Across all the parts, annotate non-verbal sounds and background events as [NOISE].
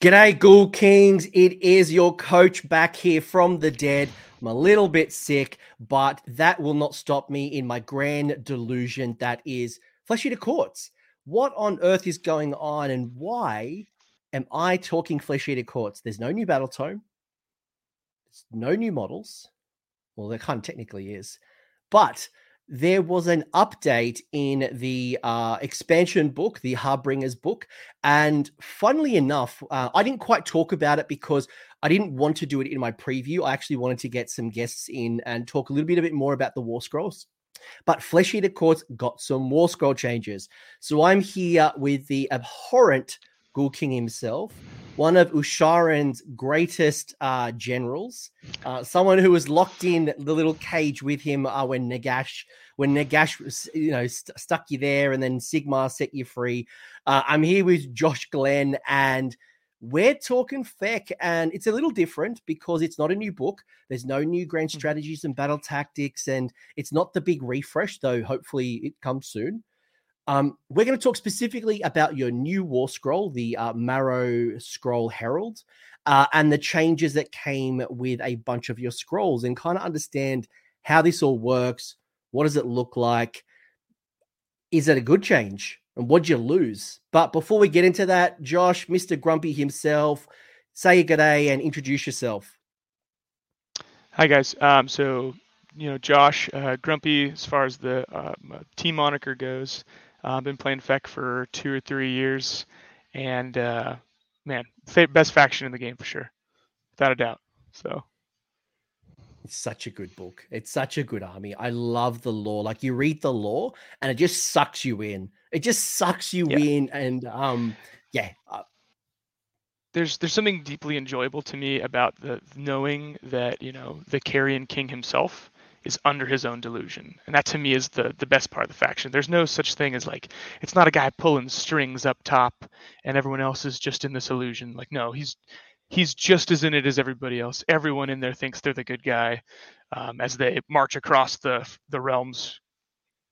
G'day, Ghoul Kings. It is your coach back here from the dead. I'm a little bit sick, but that will not stop me in my grand delusion that is Flesh Eater Courts. What on earth is going on, and why am I talking Flesh Eater Courts? There's no new battle tome, there's no new models. Well, there kind of technically is, but there was an update in the uh, expansion book, the Harbringers book. And funnily enough, uh, I didn't quite talk about it because I didn't want to do it in my preview. I actually wanted to get some guests in and talk a little bit, a bit more about the War Scrolls. But Flesh Eater Courts got some War Scroll changes. So I'm here with the abhorrent Ghoul King himself, one of Ushoran's greatest uh, generals, uh, someone who was locked in the little cage with him uh, when Nagash, when Nagash, was, you know, st- stuck you there, and then Sigmar set you free. Uh, I'm here with Josh Glenn, and we're talking feck, and it's a little different because it's not a new book. There's no new grand Mm-hmm. strategies and battle tactics, and it's not the big refresh, though. Hopefully, it comes soon. Um, we're going to talk specifically about your new war scroll, the uh, Marrow Scroll Herald, uh, and the changes that came with a bunch of your scrolls, and kind of understand how this all works. What does it look like? Is it a good change? And what'd you lose? But before we get into that, Josh, Mr. Grumpy himself, say good day and introduce yourself. Hi guys. Um, so you know, Josh uh, Grumpy, as far as the uh, team moniker goes, uh, I've been playing Feck for two or three years, and uh, man, best faction in the game for sure, without a doubt. So It's such a good book. It's such a good army. I love the lore. Like you read the lore and it just sucks you in. It just sucks you Yeah. in. And um, yeah, uh, there's there's something deeply enjoyable to me about the knowing that you know the Carrion King himself is under his own delusion, and that to me is the the best part of the faction. There's no such thing as like it's not a guy pulling strings up top, and everyone else is just in this illusion. Like no, he's he's just as in it as everybody else. Everyone in there thinks they're the good guy, um, as they march across the the realms,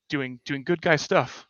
doing doing good guy stuff.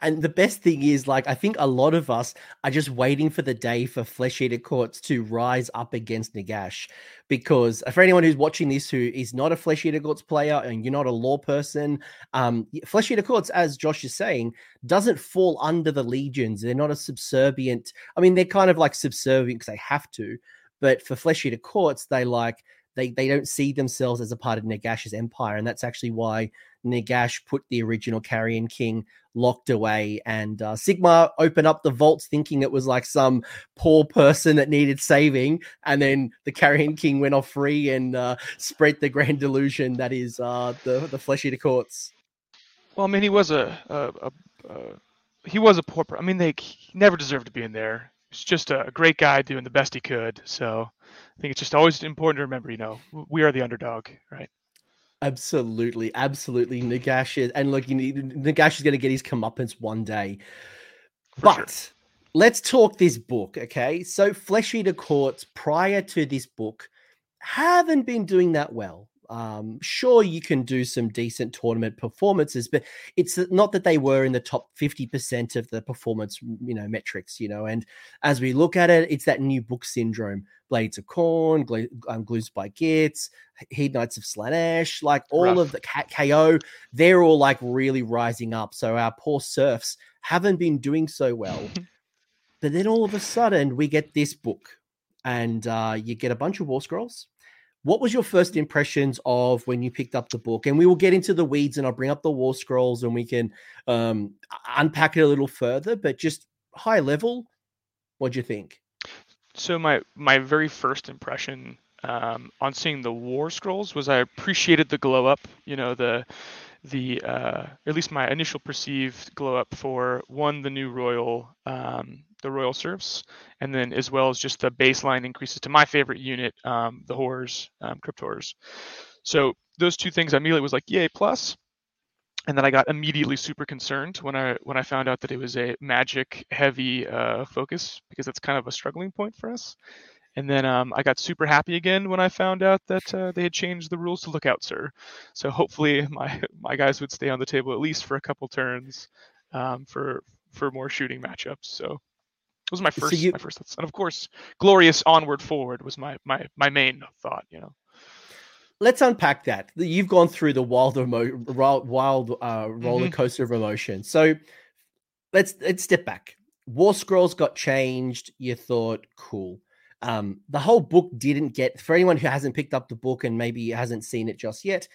And the best thing is, like, I think a lot of us are just waiting for the day for Flesh Eater Courts to rise up against Nagash. Because for anyone who's watching this who is not a Flesh Eater Courts player and you're not a law person, um, Flesh Eater Courts, as Josh is saying, doesn't fall under the legions. They're not a subservient. I mean, they're kind of like subservient because they have to. But for Flesh Eater Courts, they like they they don't see themselves as a part of Nagash's empire, and that's actually why Nagash put the original Carrion King locked away and uh, Sigmar opened up the vaults thinking it was like some poor person that needed saving and then the carrion king went off free and uh, spread the grand delusion that is uh, the the flesh eater courts Well, I mean, he was a, a, a, a he was a poor. I mean, they he never deserved to be in there. He's just a great guy doing the best he could. So I think it's just always important to remember, you know, we are the underdog, right? Absolutely absolutely nagash is and look you need nagash is going to get his comeuppance one day. For but sure. let's talk this book okay? So flesh eater courts prior to this book haven't been doing that well um sure you can do some decent tournament performances but it's not that they were in the top 50% of the performance you know metrics you know and as we look at it it's that new book syndrome blades of Khorne Gla- um, Gloomspite Gitz heat knights of slanesh like all Rough. of the K- ko they're all like really rising up so our poor serfs haven't been doing so well [LAUGHS] but then all of a sudden we get this book and uh, you get a bunch of war scrolls what was your first impressions of when you picked up the book and we will get into the weeds and i'll bring up the war scrolls and we can um, unpack it a little further but just high level what do you think So my my very first impression um, on seeing the War Scrolls was I appreciated the glow up. You know the the uh, at least my initial perceived glow up for one the new royal um, the royal serfs, and then as well as just the baseline increases to my favorite unit, um, the horrors, um. So those two things I immediately was like yay plus. And then I got immediately super concerned when I when I found out that it was a magic heavy uh, focus because that's kind of a struggling point for us. And then um, I got super happy again when I found out that uh, they had changed the rules to lookout, sir. So hopefully [LAUGHS] my my guys would stay on the table at least for a couple turns um, for for more shooting matchups. So was my first so you, my first and of course glorious onward forward was my my my main thought you know. Let's unpack that. You've gone through the wild emo- wild uh, roller mm-hmm. coaster of emotion. So let's let's step back. War scrolls got changed. You thought cool. Um, the whole book didn't get for anyone who hasn't picked up the book and maybe hasn't seen it just yet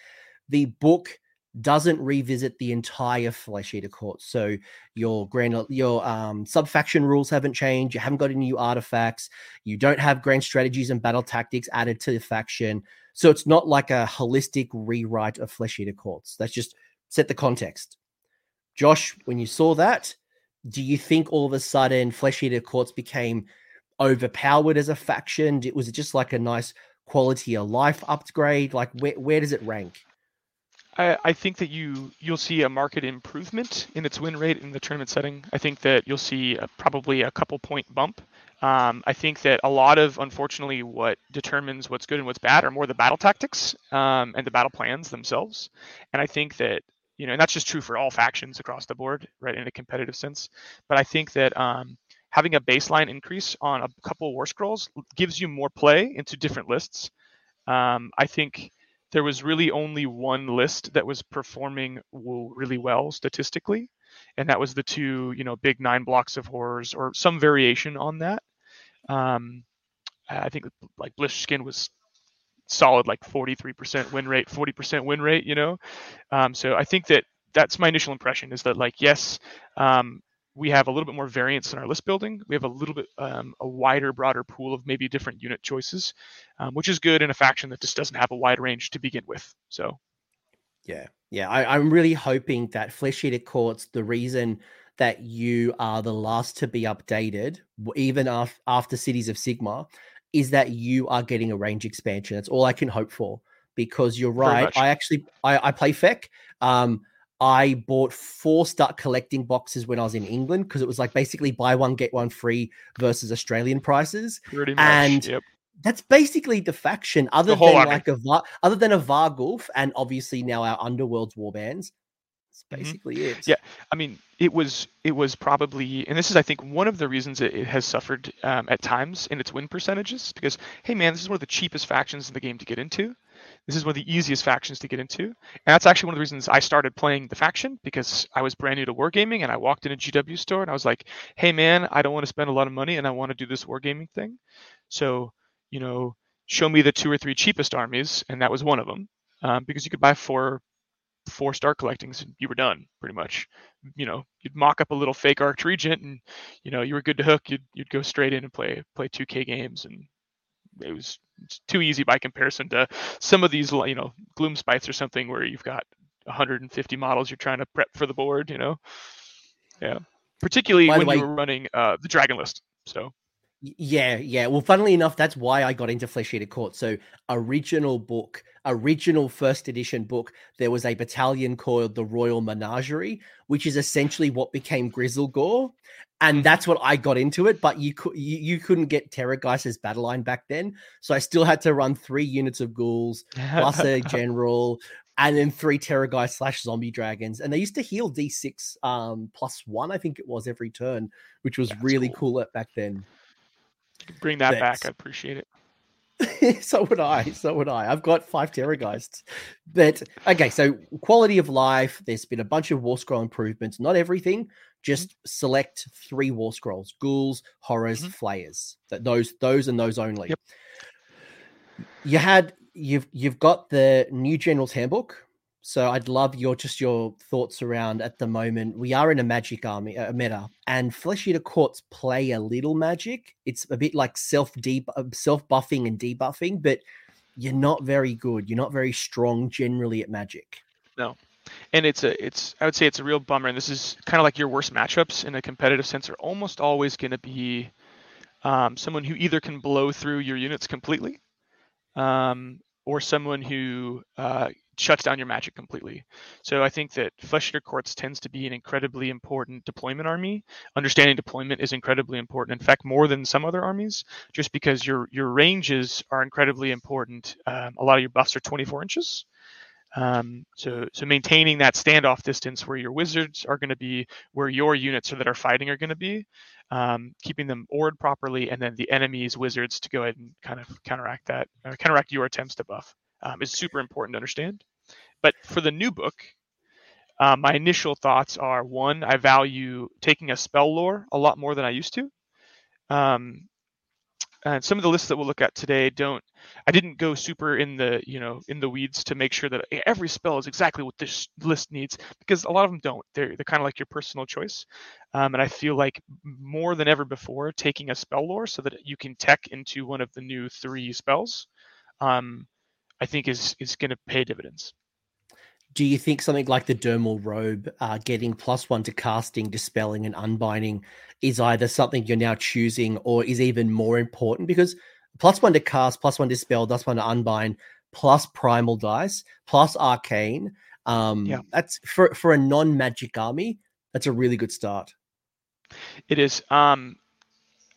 the book doesn't revisit the entire flesh eater court. So your grand your um subfaction rules haven't changed. You haven't got any new artifacts. You don't have grand strategies and battle tactics added to the faction. So it's not like a holistic rewrite of flesh eater courts. That's just set the context. Josh, when you saw that, do you think all of a sudden flesh eater courts became overpowered as a faction? Was it just like a nice quality of life upgrade? Like where, where does it rank? I, I think that you you'll see a market improvement in its win rate in the tournament setting. I think that you'll see a, probably a couple point bump. Um, I think that a lot of unfortunately what determines what's good and what's bad are more the battle tactics um, and the battle plans themselves. And I think that you know, and that's just true for all factions across the board, right, in a competitive sense. But I think that um, having a baseline increase on a couple war scrolls gives you more play into different lists. Um, I think there was really only one list that was performing really well statistically, and that was the two, you know, big nine blocks of horrors or some variation on that. Um, I think like Bliss Skin was solid, like 43% win rate, 40% win rate, you know. Um, so I think that that's my initial impression is that like yes, um, we have a little bit more variance in our list building. We have a little bit um, a wider, broader pool of maybe different unit choices, um, which is good in a faction that just doesn't have a wide range to begin with. So, yeah, yeah, I, am really hoping that Flesh Eater Courts, the reason that you are the last to be updated, even after, after Cities of Sigmar, is that you are getting a range expansion. That's all I can hope for. Because you're right. I actually I, I play Feck. Um, I bought four start collecting boxes when I was in England because it was like basically buy one get one free versus Australian prices. Pretty much. And yep. that's basically the faction, other the than like a other than a Varghulf and obviously now our Underworld's warbands. That's mm-hmm. basically mm-hmm. it. Yeah, I mean, it was it was probably, and this is I think one of the reasons it, it has suffered um, at times in its win percentages because hey man, this is one of the cheapest factions in the game to get into. This is one of the easiest factions to get into. And that's actually one of the reasons I started playing the faction because I was brand new to wargaming and I walked in a GW store and I was like, hey man, I don't want to spend a lot of money and I want to do this wargaming thing. So, you know, show me the two or three cheapest armies. And that was one of them um, because you could buy four four star collectings and you were done pretty much you know you'd mock up a little fake arch regent and you know you were good to hook you'd, you'd go straight in and play play 2k games and it was too easy by comparison to some of these, you know, gloom spites or something where you've got 150 models you're trying to prep for the board. You know, yeah. Particularly when way, you were running uh, the Dragon list. So. Yeah, yeah. Well, funnily enough, that's why I got into Flesh Eater Court. So, original book, original first edition book, there was a battalion called the Royal Menagerie, which is essentially what became Gristlegore and that's what I got into it. But you could you, you couldn't get Terrorgeist as battle line back then, so I still had to run three units of ghouls plus a [LAUGHS] general, and then three Terrorgeist slash zombie dragons. And they used to heal D six um plus one, I think it was every turn, which was that's really cool. cool back then. Bring that back. I appreciate it. [LAUGHS] so would I. So would I. I've got five Terrorgeists. But okay, so quality of life. There's been a bunch of War Scroll improvements. Not everything. Just mm-hmm. select three War Scrolls: ghouls, horrors, mm-hmm. flayers. That those, those, and those only. Yep. You had you've you've got the new General's Handbook, so I'd love your just your thoughts around at the moment. We are in a magic army a meta, and flesh eater courts play a little magic. It's a bit like self deep uh, self buffing and debuffing, but you're not very good. You're not very strong generally at magic. No, and it's a it's I would say it's a real bummer. And this is kind of like your worst matchups in a competitive sense are almost always going to be um, someone who either can blow through your units completely, um, or someone who uh, shuts down your magic completely. So I think that Flesh Eater Courts tends to be an incredibly important deployment army. Understanding deployment is incredibly important. In fact, more than some other armies, just because your your ranges are incredibly important. Um, a lot of your buffs are 24 inches. Um, so, so maintaining that standoff distance where your wizards are going to be, where your units that are fighting are going to be, um, keeping them ordered properly, and then the enemy's wizards to go ahead and kind of counteract that, uh, counteract your attempts to buff um, is super important to understand. But for the new book, uh, my initial thoughts are one, I value taking a spell lore a lot more than I used to. Um, and some of the lists that we'll look at today don't i didn't go super in the you know in the weeds to make sure that every spell is exactly what this list needs because a lot of them don't they're, they're kind of like your personal choice um, and i feel like more than ever before taking a spell lore so that you can tech into one of the new three spells um, i think is is going to pay dividends. Do you think something like the dermal robe uh, getting plus one to casting dispelling and unbinding is either something you're now choosing or is even more important? Because plus one to cast plus one to dispel plus one to unbind plus primal dice plus arcane um yeah. that's for for a non-magic army that's a really good start. It is um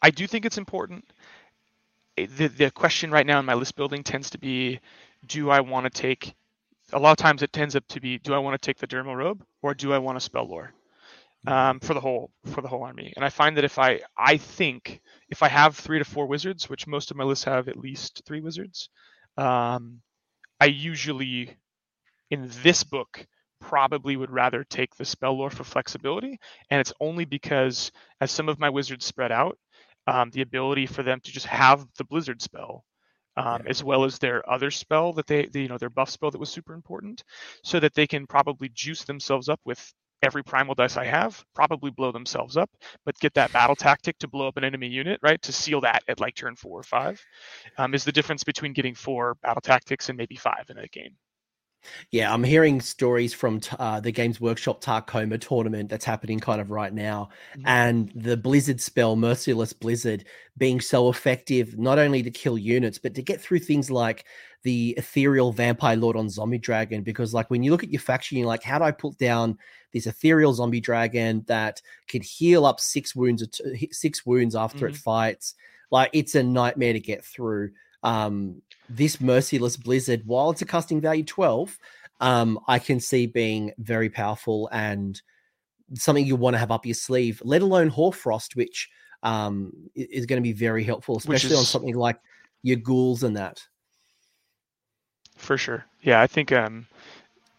i do think it's important. The the question right now in my list building tends to be do i want to take a lot of times it tends up to be do I want to take the dermal robe or do I want to spell lore mm-hmm. um, for the whole for the whole army? And I find that if I I think if I have three to four wizards, which most of my lists have at least three wizards, um, I usually in this book probably would rather take the spell lore for flexibility, and it's only because as some of my wizards spread out, um, the ability for them to just have the blizzard spell um, yeah. as well as their other spell that they, you know, their buff spell that was super important, so that they can probably juice themselves up with every primal dice I have, probably blow themselves up, but get that battle tactic to blow up an enemy unit, right? To seal that at like turn four or five, um, is the difference between getting four battle tactics and maybe five in a game. Yeah, I'm hearing stories from uh, the Games Workshop Tarkoma tournament that's happening kind of right now, mm-hmm. and the Blizzard spell, Merciless Blizzard, being so effective not only to kill units but to get through things like the Ethereal Vampire Lord on Zombie Dragon. Because like when you look at your faction, you're like, how do I put down this Ethereal Zombie Dragon that can heal up six wounds, six wounds after mm-hmm. it fights? Like it's a nightmare to get through um, this merciless blizzard, while it's a casting value 12, um, I can see being very powerful and something you want to have up your sleeve, let alone Hoarfrost, which um, is going to be very helpful, especially is... on something like your ghouls and that. For sure. Yeah, I think um,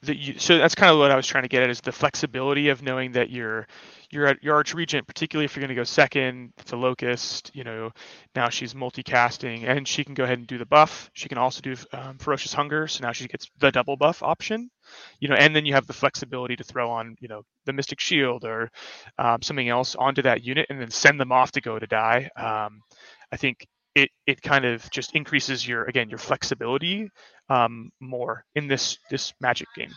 you, so that's kind of what I was trying to get at is the flexibility of knowing that you're your arch regent, particularly if you're going to go second to locust. You know, now she's multicasting and she can go ahead and do the buff. She can also do um, ferocious hunger, so now she gets the double buff option. You know, and then you have the flexibility to throw on you know the mystic shield or um, something else onto that unit and then send them off to go to die. Um, I think it it kind of just increases your again your flexibility um, more in this this magic game.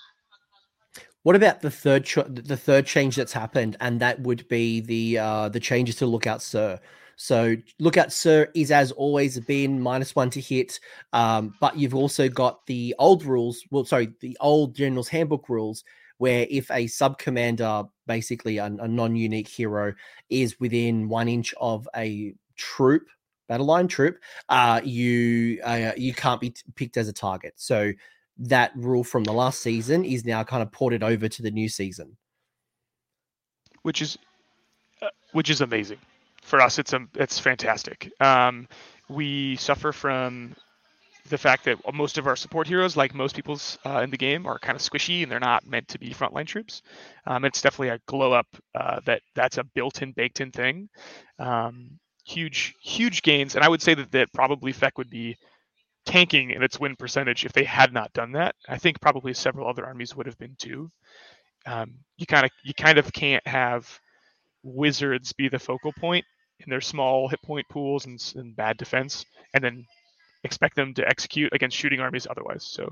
What about the third ch- the third change that's happened, and that would be the uh, the changes to Lookout Sir. So Lookout Sir is as always been minus one to hit, um, but you've also got the old rules. Well, sorry, the old General's Handbook rules, where if a sub commander, basically a, a non-unique hero, is within one inch of a troop battle line troop, uh, you uh, you can't be t- picked as a target. So that rule from the last season is now kind of ported over to the new season, which is uh, which is amazing for us. It's a it's fantastic. Um, we suffer from the fact that most of our support heroes, like most people's uh, in the game, are kind of squishy and they're not meant to be frontline troops. Um, it's definitely a glow up uh, that that's a built-in, baked-in thing. Um, huge, huge gains. And I would say that, that probably Feck would be tanking in its win percentage if they had not done that. I think probably several other armies would have been too. Um, you kind of you kind of can't have wizards be the focal point in their small hit point pools and, and bad defense, and then expect them to execute against shooting armies otherwise. So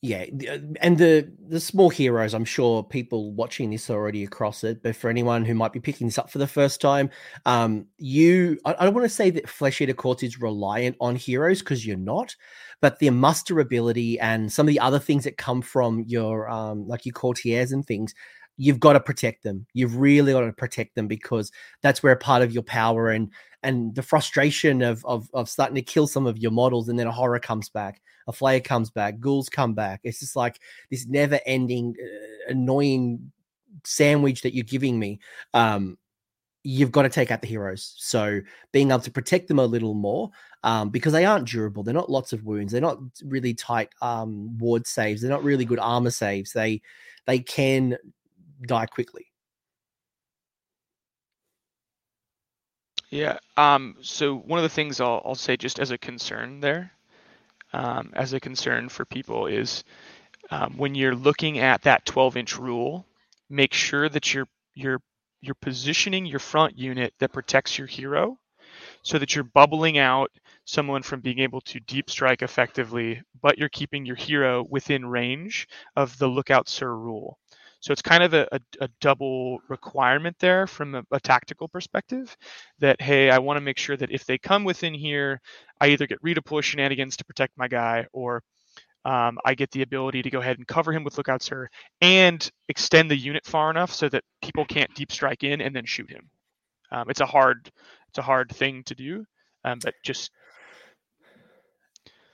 yeah, uh, and the the small heroes. I'm sure people watching this are already across it, but for anyone who might be picking this up for the first time, um, you I, I don't want to say that Flesh Eater Courts is reliant on heroes because you're not, but the muster ability and some of the other things that come from your um, like your courtiers and things you've got to protect them. You've really got to protect them because that's where part of your power and and the frustration of, of of starting to kill some of your models, and then a horror comes back, a flare comes back, ghouls come back. It's just like this never ending uh, annoying sandwich that you're giving me. Um, you've got to take out the heroes. So being able to protect them a little more, um, because they aren't durable. They're not lots of wounds. They're not really tight um, ward saves. They're not really good armor saves. They they can die quickly. Yeah. Um, so one of the things I'll, I'll say just as a concern there, um, as a concern for people is um, when you're looking at that 12 inch rule, make sure that you're you're you're positioning your front unit that protects your hero so that you're bubbling out someone from being able to deep strike effectively, but you're keeping your hero within range of the lookout sir rule. So it's kind of a, a, a double requirement there from a, a, tactical perspective that, hey, I want to make sure that if they come within here, I either get redeploy shenanigans to protect my guy or um, I get the ability to go ahead and cover him with Lookout Sir and extend the unit far enough so that people can't deep strike in and then shoot him. Um, it's a hard, it's a hard thing to do, um, but just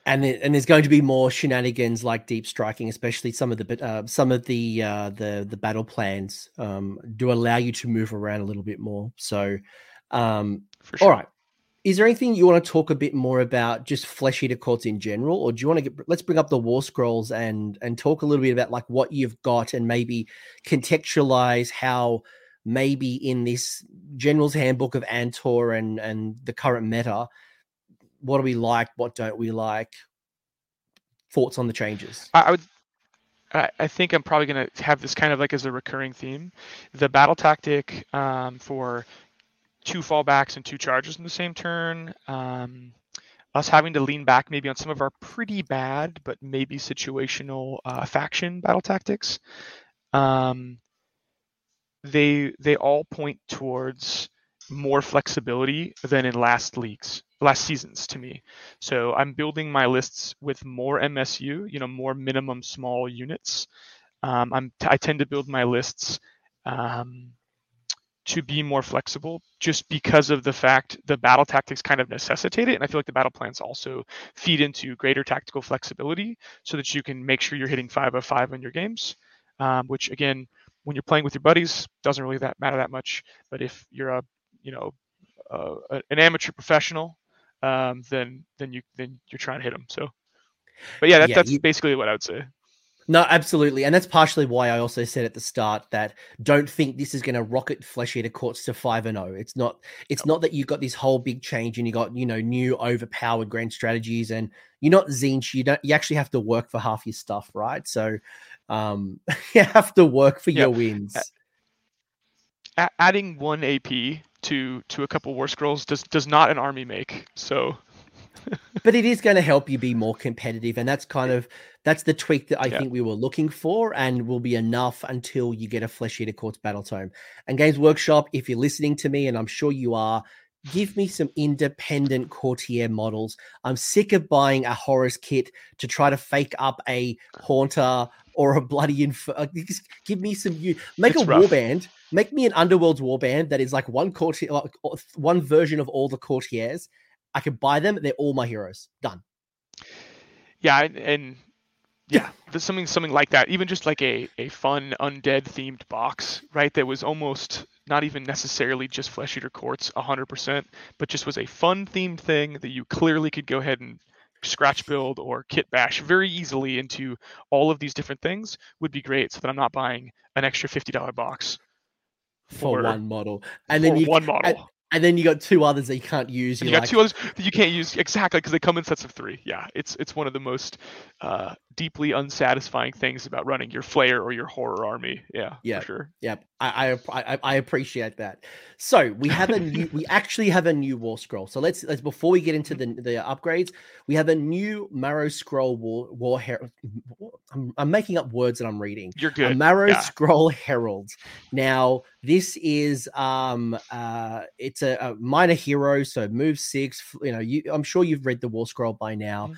and it, and there's going to be more shenanigans like deep striking, especially some of the uh, some of the uh, the the battle plans um, do allow you to move around a little bit more. So, um, sure. all right, is there anything you want to talk a bit more about just flesh eater courts in general, or do you want to get? Let's bring up the war scrolls and and talk a little bit about like what you've got and maybe contextualize how maybe in this general's handbook of Antor and and the current meta what do we like? What don't we like? Thoughts on the changes? I, I would. I, think I'm probably going to have this kind of like as a recurring theme. The battle tactic um, for two fallbacks and two charges in the same turn. Um, us having to lean back maybe on some of our pretty bad but maybe situational uh, faction battle tactics. Um, they they all point towards more flexibility than in last leagues last seasons to me. So I'm building my lists with more MSU, you know, more minimum small units. Um, I'm I tend to build my lists um, to be more flexible, just because of the fact the battle tactics kind of necessitate it, and I feel like the battle plans also feed into greater tactical flexibility, so that you can make sure you're hitting five of five in your games. Um, which again, when you're playing with your buddies, doesn't really that matter that much. But if you're a you know uh, an amateur professional um, then then you then you're trying to hit them. So, but yeah, that, yeah that's you, basically what I would say. No, absolutely, and that's partially why I also said at the start that don't think this is going to rocket Flesh Eater Courts to five and zero. Oh. It's not. It's no. not that you've got this whole big change and you got you know new overpowered grand strategies and you're not Tzeentch. You don't. You actually have to work for half your stuff, right? So, um, [LAUGHS] you have to work for your wins. A- adding one AP to to a couple war scrolls does does not an army make. So [LAUGHS] but it is going to help you be more competitive and that's kind of that's the tweak that i yeah. think we were looking for and will be enough until you get a flesh eater courts battle tome and games workshop if you're listening to me and i'm sure you are give me some independent courtier models i'm sick of buying a horrors kit to try to fake up a haunter or a bloody inf- give me some you make it's a rough. warband Make me an Underworld's warband that is like one courtier, like one version of all the courtiers. I can buy them. They're all my heroes. Done. Yeah, and, and yeah, there's something something like that. Even just like a a fun undead themed box, right? That was almost not even necessarily just flesh eater courts 100%, but just was a fun themed thing that you clearly could go ahead and scratch build or kit bash very easily into all of these different things would be great so that I'm not buying an extra $50 box for, for one model, and then you one model. And, and then you got two others that you can't use. You got like... two others that you can't use exactly because they come in sets of three. Yeah, it's it's one of the most uh, deeply unsatisfying things about running your Flayer or your horror army. Yeah, yeah, sure. Yeah, I, I I appreciate that. So we have a new, we actually have a new war scroll. So let's let's before we get into the the upgrades, we have a new Marrow Scroll war war herald. I'm, I'm making up words that I'm reading. You're good. A Marrow yeah. Scroll Herald. Now this is um uh it's a, a, minor hero, so move six. You know, you I'm sure you've read the war scroll by now. Mm-hmm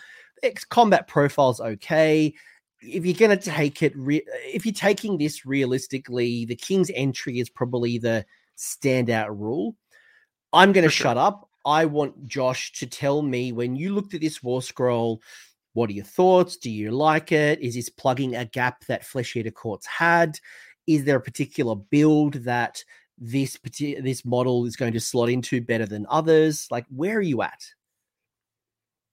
combat profile's okay. If you're going to take it, re- if you're taking this realistically, the King's entry is probably the standout rule. I'm going to shut up. I want Josh to tell me when you looked at this war scroll, what are your thoughts? Do you like it? Is this plugging a gap that Flesh Eater Courts had? Is there a particular build that this this model is going to slot into better than others? Like, where are you at?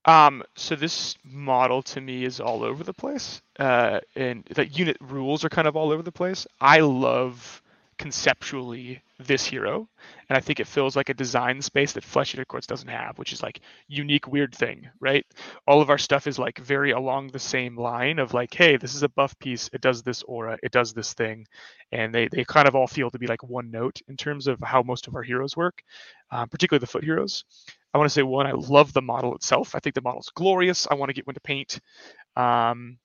Um, so this model to me is all over the place, uh, and the unit rules are kind of all over the place. I love conceptually this hero, and I think it feels like a design space that Flesh Eater Courts doesn't have, which is like unique, weird thing, right? All of our stuff is like very along the same line of like, hey, this is a buff piece, it does this aura, it does this thing, and they they kind of all feel to be like one note in terms of how most of our heroes work, um, particularly the foot heroes. I want to say one, I love the model itself. I think the model's glorious. I want to get one to paint. Um,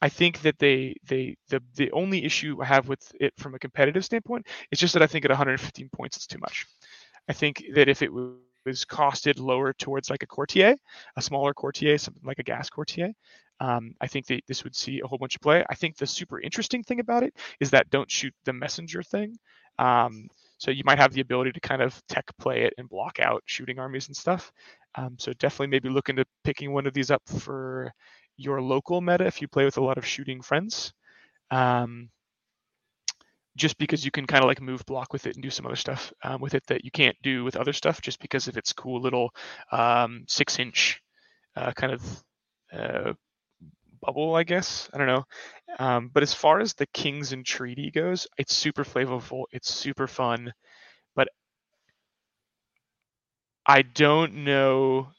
I think that they they the the only issue I have with it from a competitive standpoint is just that I think at 115 points it's too much. I think that if it was costed lower towards like a courtier, a smaller courtier, something like a gas courtier, um, I think that this would see a whole bunch of play. I think the super interesting thing about it is that don't shoot the messenger thing. Um, so you might have the ability to kind of tech play it and block out shooting armies and stuff. Um, so definitely maybe look into picking one of these up for your local meta if you play with a lot of shooting friends. Um, just because you can kind of like move block with it and do some other stuff um, with it that you can't do with other stuff just because of its cool little um, six inch uh, kind of uh, bubble, I guess. I don't know. Um, but as far as the Kings Entreaty goes, it's super flavorful. It's super fun, but I don't know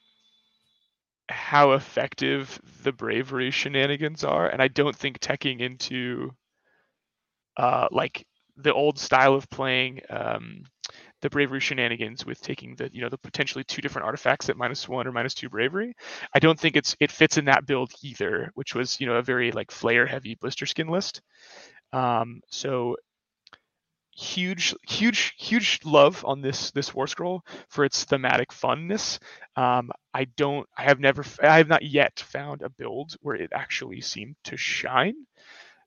how effective the bravery shenanigans are, and I don't think teching into uh, like the old style of playing um, the bravery shenanigans with taking the you know the potentially two different artifacts at minus one or minus two bravery. I don't think it's it fits in that build either, which was you know a very like flare heavy blister skin list. Um, so huge huge huge love on this this war scroll for its thematic funness um, i don't i have never i have not yet found a build where it actually seemed to shine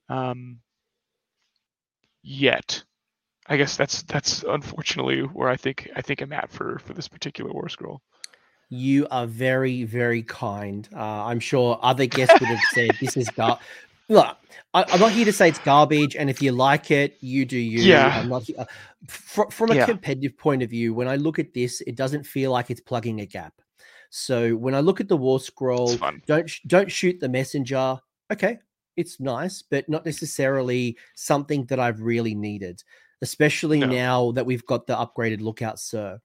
um, yet I guess that's that's unfortunately where I think I think I'm at for for this particular war scroll. You are very very kind. Uh, I'm sure other guests would have said this is gar. Look, I, am not here to say it's garbage, and if you like it, you do you. Yeah. I'm not, uh, from, from a yeah. competitive point of view, when I look at this, it doesn't feel like it's plugging a gap. So when I look at the war scroll, don't don't shoot the messenger. Okay, it's nice, but not necessarily something that I've really needed especially no. now that we've got the upgraded lookout sir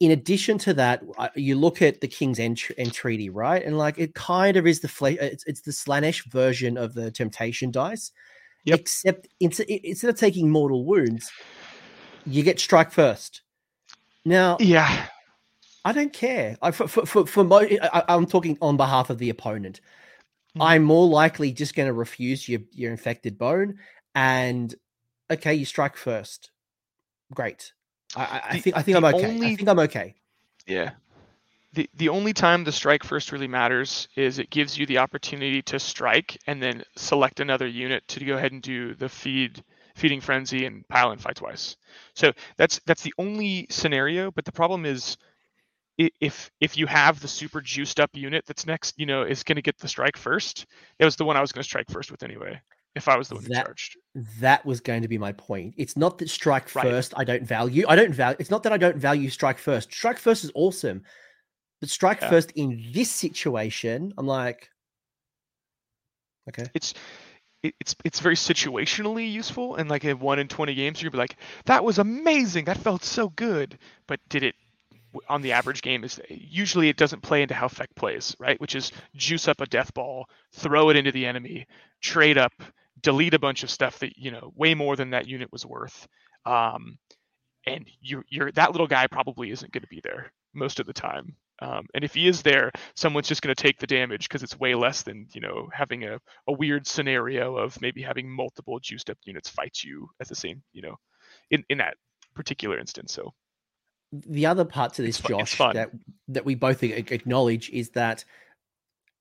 in addition to that you look at the king's Ent- entreaty right and like it kind of is the fle- it's, it's the Slaanesh version of the temptation dice yep. except instead of taking mortal wounds you get strike first now yeah i don't care I, for, for, for, for mo- I, i'm talking on behalf of the opponent mm. i'm more likely just going to refuse your, your infected bone and okay, you strike first. Great. I, I the, think I think I'm okay. Only, I think I'm okay. Yeah. The the only time the strike first really matters is it gives you the opportunity to strike and then select another unit to go ahead and do the feed feeding frenzy and pile and fight twice. So that's that's the only scenario. But the problem is if if you have the super juiced up unit that's next, you know, is going to get the strike first. That was the one I was going to strike first with anyway if I was the one that, charged. That was going to be my point. It's not that strike right. first I don't value. I don't value. It's not that I don't value strike first. Strike first is awesome, but strike yeah. first in this situation, I'm like, okay. It's it's it's very situationally useful, and like in one in twenty games, you'd be like, that was amazing. That felt so good, but did it? on the average game is usually it doesn't play into how Feck plays, right? Which is juice up a death ball, throw it into the enemy, trade up, delete a bunch of stuff that you know way more than that unit was worth. Um, and you're, you're that little guy probably isn't going to be there most of the time. Um, and if he is there someone's just going to take the damage because it's way less than you know having a, a weird scenario of maybe having multiple juiced up units fight you at the same you know in, in that particular instance. So the other part to this josh that that we both acknowledge is that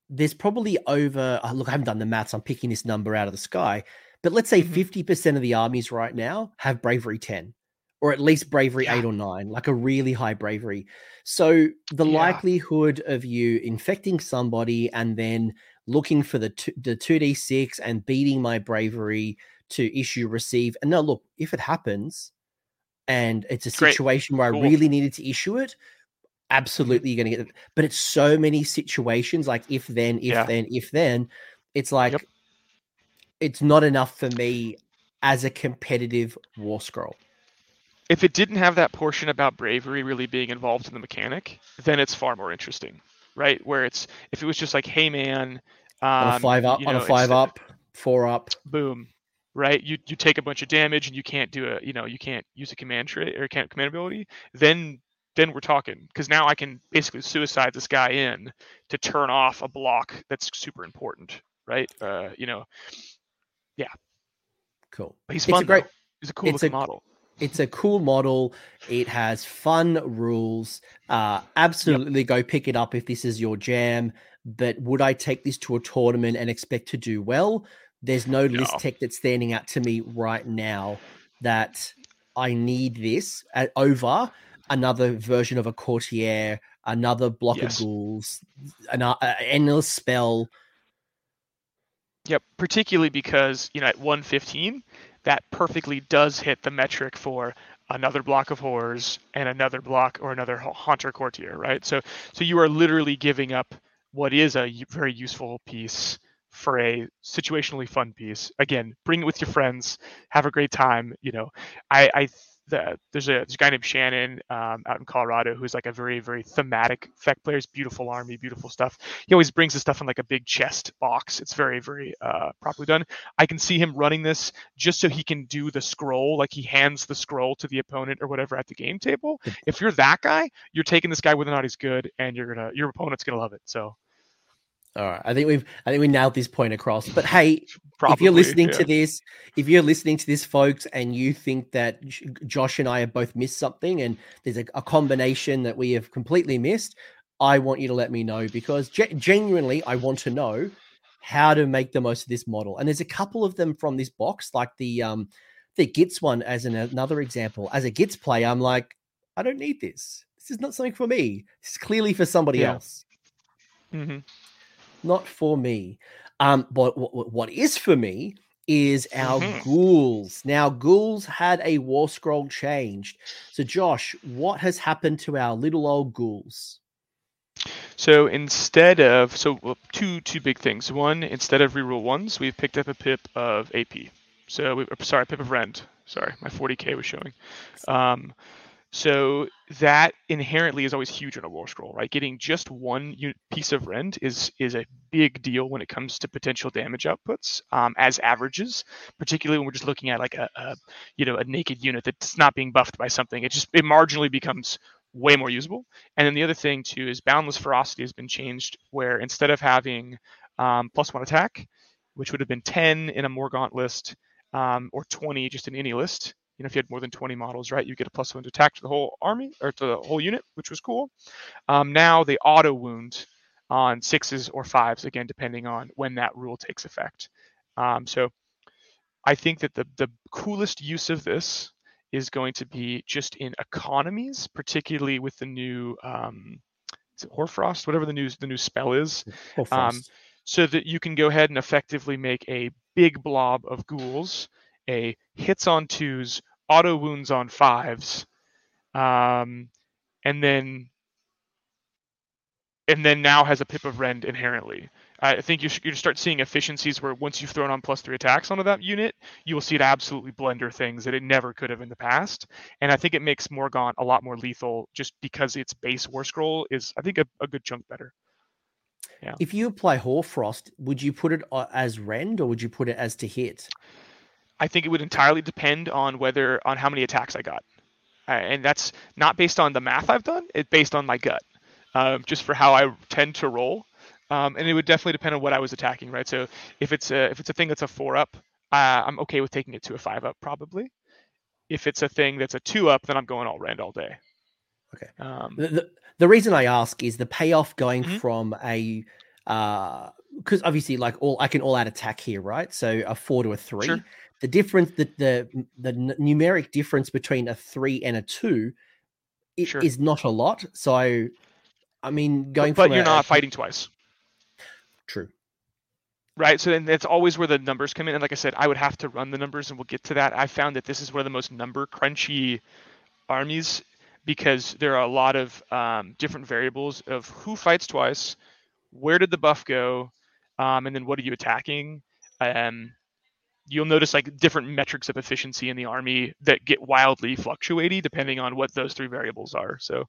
there's probably over oh, look i haven't done the maths i'm picking this number out of the sky but let's say mm-hmm. 50% of the armies right now have bravery 10 or at least bravery yeah. eight or nine, like a really high bravery. So the yeah. likelihood of you infecting somebody and then looking for the two, the two d six and beating my bravery to issue receive. And now look, if it happens, and it's a situation Great. where cool. I really needed to issue it. Absolutely you're going to get it. But it's so many situations like if then, if yeah. then, if then. It's like yep. it's not enough for me as a competitive war scroll if it didn't have that portion about bravery really being involved in the mechanic, then it's far more interesting, right? Where it's if it was just like, hey man, um, on a um, five up, you know, on a five up, four up, boom, right? You you take a bunch of damage and you can't do a, you know, you can't use a command trait or can't command ability. Then then we're talking because now I can basically suicide this guy in to turn off a block that's super important, right? Uh, you know, yeah, cool. But he's fun. It's a great. Though. He's a cool looking a, model it's a cool model. It has fun rules. Uh, absolutely yep. go pick it up if this is your jam. But would I take this to a tournament and expect to do well? There's no, no. list tech that's standing out to me right now that I need this at, uh, over another version of a courtier, another block yes. of ghouls, an uh, endless spell. Yep, particularly because you know at 115 that perfectly does hit the metric for another block of horrors and another block or another haunter courtier, right? So so you are literally giving up what is a very useful piece for a situationally fun piece. Again, bring it with your friends, have a great time. You know, I, I the, there's, a, there's a guy named Shannon um, out in Colorado who's like a very, very thematic effect player. He's beautiful army, beautiful stuff. He always brings the stuff in like a big chest box. It's very, very uh, properly done. I can see him running this just so he can do the scroll, like he hands the scroll to the opponent or whatever at the game table. If you're that guy, you're taking this guy whether or not he's good, and you're gonna your opponent's gonna love it. So all right. I think we've I think we nailed this point across. But hey, Probably, if you're listening yeah. to this, if you're listening to this, folks, and you think that Josh and I have both missed something, and there's a, a combination that we have completely missed, I want you to let me know because ge- genuinely, I want to know how to make the most of this model. And there's a couple of them from this box, like the um the Gits one as an, another example. As a Gits player, I'm like, I don't need this. This is not something for me. This is clearly for somebody yeah. else. Mm-hmm not for me. Um, but what, what is for me is our mm-hmm. ghouls. Now, ghouls had a war scroll changed. So, Josh, what has happened to our little old ghouls? So instead of so well, two two big things. One, instead of reroll ones, we've picked up a pip of AP. So we, sorry, pip of rend. Sorry, my 40k was showing. Um, so that inherently is always huge in a war scroll, right? Getting just one piece of rend is is a big deal when it comes to potential damage outputs um, as averages, particularly when we're just looking at like a, a, you know a naked unit that's not being buffed by something. It just it marginally becomes way more usable. And then the other thing too is boundless ferocity has been changed, where instead of having um, plus one attack, which would have been 10 in a Morgaunt list um, or 20 just in any list, you know, if you had more than 20 models, right, you get a plus one to attack to the whole army or to the whole unit, which was cool. Um, now they auto wound on sixes or fives, again, depending on when that rule takes effect. Um, so I think that the, the coolest use of this is going to be just in economies, particularly with the new um, is it Hoarfrost, whatever the new the new spell is, um, so that you can go ahead and effectively make a big blob of ghouls a hits on twos, auto wounds on fives, um, and then and then now has a pip of rend inherently. I think you you start seeing efficiencies where once you've thrown on plus three attacks onto that unit, you will see it absolutely blender things that it never could have in the past. And I think it makes Morgaunt a lot more lethal just because its base War Scroll is, I think, a, a good chunk better. Yeah. If you apply Hoarfrost, would you put it uh, as rend or would you put it as to hit? I think it would entirely depend on whether on how many attacks I got, uh, and that's not based on the math I've done. It's based on my gut, um, just for how I tend to roll. Um, and it would definitely depend on what I was attacking, right? So if it's a if it's a thing that's a four up, uh, I'm okay with taking it to a five up probably. If it's a thing that's a two up, then I'm going all rend all day. Okay. Um, the, the, the reason I ask is the payoff going mm-hmm. from a uh, because uh, obviously like all I can all out attack here, right? So a four to a three. Sure the difference, the, the the numeric difference between a three and a two, it sure. is not a lot. So, I mean, going but, but you're a, not fighting twice. True. Right. So then that's always where the numbers come in. And like I said, I would have to run the numbers, and we'll get to that. I found that this is one of the most number crunchy armies because there are a lot of um, different variables of who fights twice, where did the buff go, um, and then what are you attacking. Um, you'll notice like different metrics of efficiency in the army that get wildly fluctuating depending on what those three variables are. So.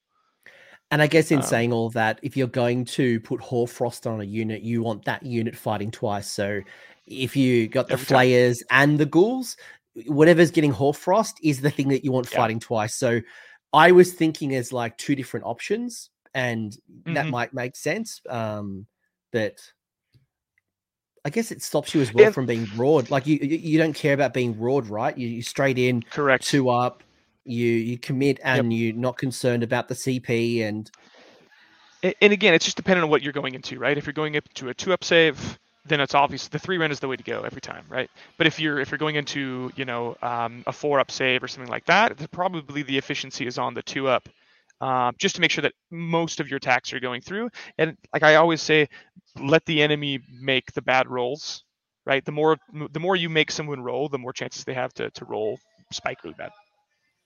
And I guess in um, saying all that, if you're going to put Hoarfrost on a unit, you want that unit fighting twice. So if you got the flayers time. and the ghouls, whatever's getting Hoarfrost is the thing that you want yeah. fighting twice. So I was thinking as like two different options, and mm-hmm. that might make sense. Um, but I guess it stops you as well from being broad. Like you, you don't care about being broad, right? You, you straight in, correct, two up. You you commit, and yep. you're not concerned about the CP. And and again, it's just dependent on what you're going into, right? If you're going into a two up save, then it's obvious the three run is the way to go every time, right? But if you're if you're going into you know um, a four up save or something like that, probably the efficiency is on the two up, um, just to make sure that most of your attacks are going through. And like I always say, let the enemy make the bad rolls, right? The more the more you make someone roll, the more chances they have to to roll spike really bad.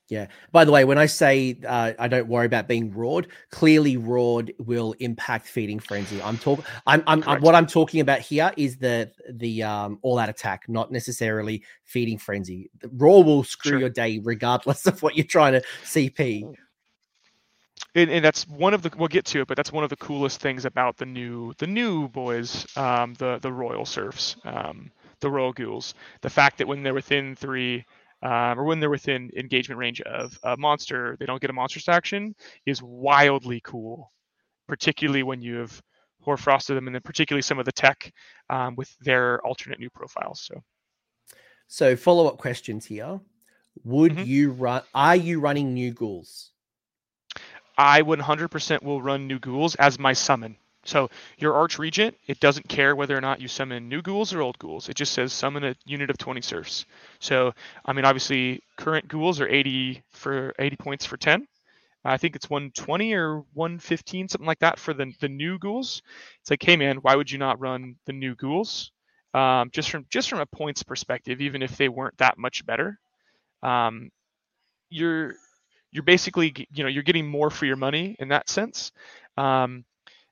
Yeah. By the way, when I say uh, I don't worry about being roared, clearly roared will impact feeding frenzy. I'm talking. I'm. I'm, I'm, what I'm talking about here is the the um, all out attack, not necessarily feeding frenzy. Roar will screw sure. your day regardless [LAUGHS] of what you're trying to CP. And, and, that's one of the we'll get to it, but that's one of the coolest things about the new the new boys, um, the the royal serfs, um, the royal ghouls. The fact that when they're within three um, or when they're within engagement range of a monster, they don't get a monstrous action, is wildly cool. Particularly when you have Hoarfrosted them, and then particularly some of the tech um, with their alternate new profiles. So, so follow up questions here. Would mm-hmm. you run? Are you running new ghouls? I 100% will run new ghouls as my summon. So your Arch Regent, it doesn't care whether or not you summon new ghouls or old ghouls. It just says summon a unit of 20 serfs. So I mean, obviously, current ghouls are 80 for 80 points for 10. I think it's 120 or 115, something like that for the the new ghouls. It's like, hey man, why would you not run the new ghouls? Um, just from just from a points perspective, even if they weren't that much better, um, you're you're basically you know you're getting more for your money in that sense. Um,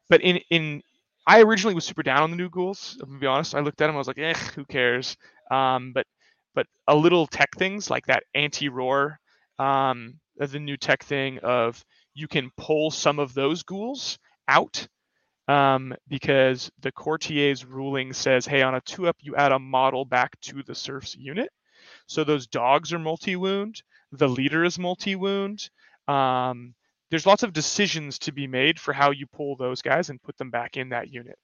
but in in I originally was super down on the new ghouls. To be honest, I looked at them, I was like, eh, who cares? Um, but but a little tech things like that anti-roar, um, the new tech thing of you can pull some of those ghouls out um, because the courtier's ruling says, hey, on a two up, you add a model back to the serf's unit. So those dogs are multi wound. The leader is multi wound. Um, there's lots of decisions to be made for how you pull those guys and put them back in that unit.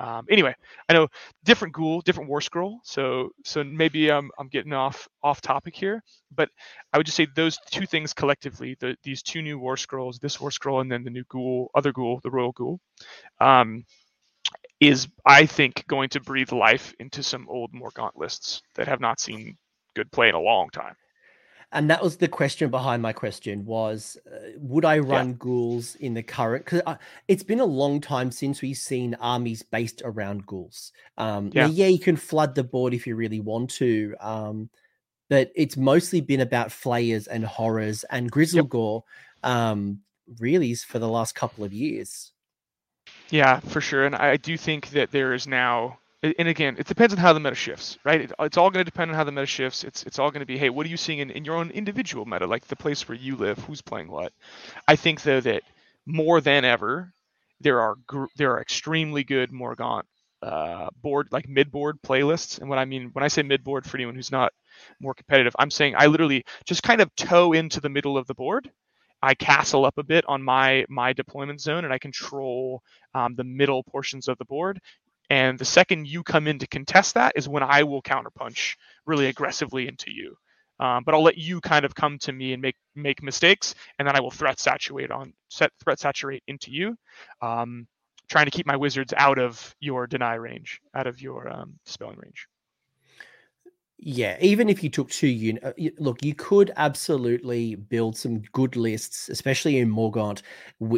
Um, anyway, I know different ghoul, different war scroll, so so maybe I'm I'm getting off off topic here, but I would just say those two things collectively, the, these two new war scrolls, this war scroll, and then the new ghoul, other ghoul, the royal ghoul, um, is I think going to breathe life into some old Morgaunt lists that have not seen good play in a long time and that was the question behind my question was uh, would i run yeah. ghouls in the current because uh, it's been a long time since we've seen armies based around ghouls um yeah. yeah you can flood the board if you really want to um but it's mostly been about flayers and horrors and Gristlegore yep. um really for the last couple of years yeah for sure and i do think that there is now and again, it depends on how the meta shifts, right? It, it's all going to depend on how the meta shifts. It's it's all going to be, hey, what are you seeing in, in your own individual meta, like the place where you live, who's playing what. I think though that more than ever, there are gr- there are extremely good Morgaunt uh, board like mid board playlists. And what I mean when I say mid board for anyone who's not more competitive, I'm saying I literally just kind of toe into the middle of the board. I castle up a bit on my my deployment zone and I control um, the middle portions of the board. And the second you come in to contest that is when I will counterpunch really aggressively into you. Um, but I'll let you kind of come to me and make make mistakes, and then I will threat saturate on set threat saturate into you, um, trying to keep my wizards out of your deny range, out of your um, spelling range. Yeah, even if you took two units, uh, look, you could absolutely build some good lists, especially in Morgaunt,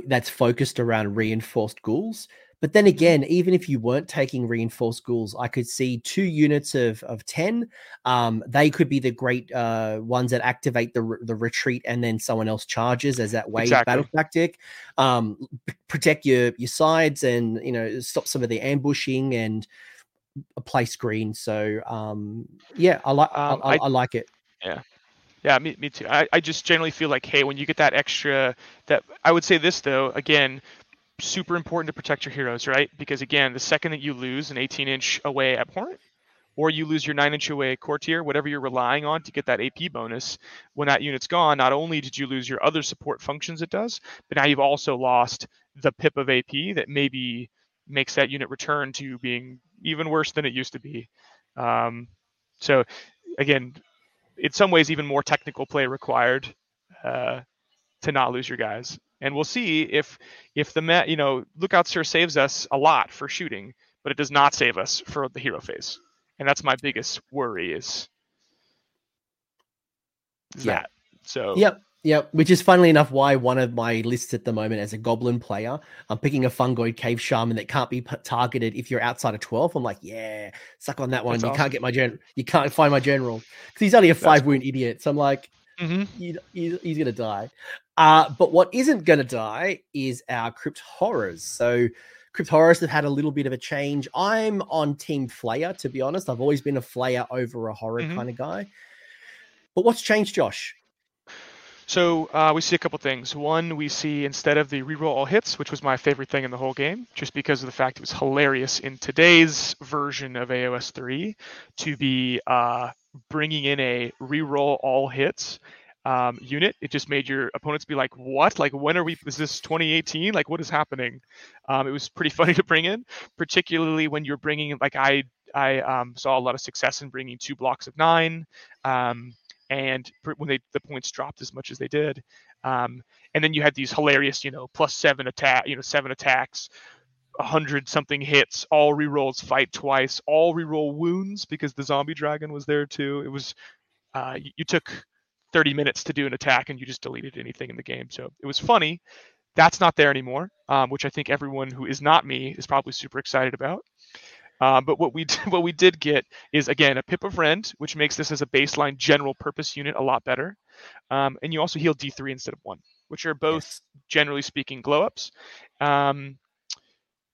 that's focused around reinforced ghouls. But then again, even if you weren't taking reinforced ghouls, I could see two units of of ten. Um, they could be the great uh, ones that activate the the retreat, and then someone else charges as that wave exactly. battle tactic. Um, protect your your sides, and you know stop some of the ambushing and a play screen. So um, yeah, I like um, I, I, I, like it. Yeah. Yeah, me, me too. I, I just generally feel like, hey, when you get that extra, that I would say this though, again, super important to protect your heroes, right? Because again, the second that you lose an 18 inch away abhorrent, or you lose your 9 inch away courtier, whatever you're relying on to get that AP bonus, when that unit's gone, not only did you lose your other support functions it does, but now you've also lost the pip of AP that maybe makes that unit return to being even worse than it used to be. Um, so again, in some ways, even more technical play required uh, to not lose your guys and we'll see if if the met you know lookout sir saves us a lot for shooting but it does not save us for the hero phase and that's my biggest worry is, is yeah. that so yep Yep, which is funnily enough why one of my lists at the moment as a goblin player, I'm picking a fungoid cave shaman that can't be targeted if you're outside of 12. I'm like, yeah, suck on that one. That's you awesome. can't get my gen, you can't find my general because he's only a five wound idiot. So I'm like, mm-hmm. he, he, he's gonna die. Uh, but what isn't going to die is our crypt horrors. So crypt horrors have had a little bit of a change. I'm on Team Flayer, to be honest. I've always been a Flayer over a horror mm-hmm. kind of guy. But what's changed, Josh? So uh, we see a couple things. One, we see instead of the reroll all hits, which was my favorite thing in the whole game, just because of the fact it was hilarious in today's version of AOS 3 to be uh, bringing in a reroll all hits um, unit. It just made your opponents be like, "What? Like, when are we? Is this 2018? Like, what is happening?" Um, it was pretty [LAUGHS] funny to bring in, particularly when you're bringing like I I um, saw a lot of success in bringing two blocks of nine, um, and when they the points dropped as much as they did, um, and then you had these hilarious, you know, plus seven attack, you know, seven attacks. 100 something hits, all rerolls, fight twice, all reroll wounds because the zombie dragon was there too. It was uh, you, you took 30 minutes to do an attack and you just deleted anything in the game. So it was funny. That's not there anymore, um, which I think everyone who is not me is probably super excited about. Um, but what we [LAUGHS] what we did get is again a pip of rend, which makes this as a baseline general purpose unit a lot better. Um, and you also heal D3 instead of one, which are both yes. generally speaking glow ups. Um,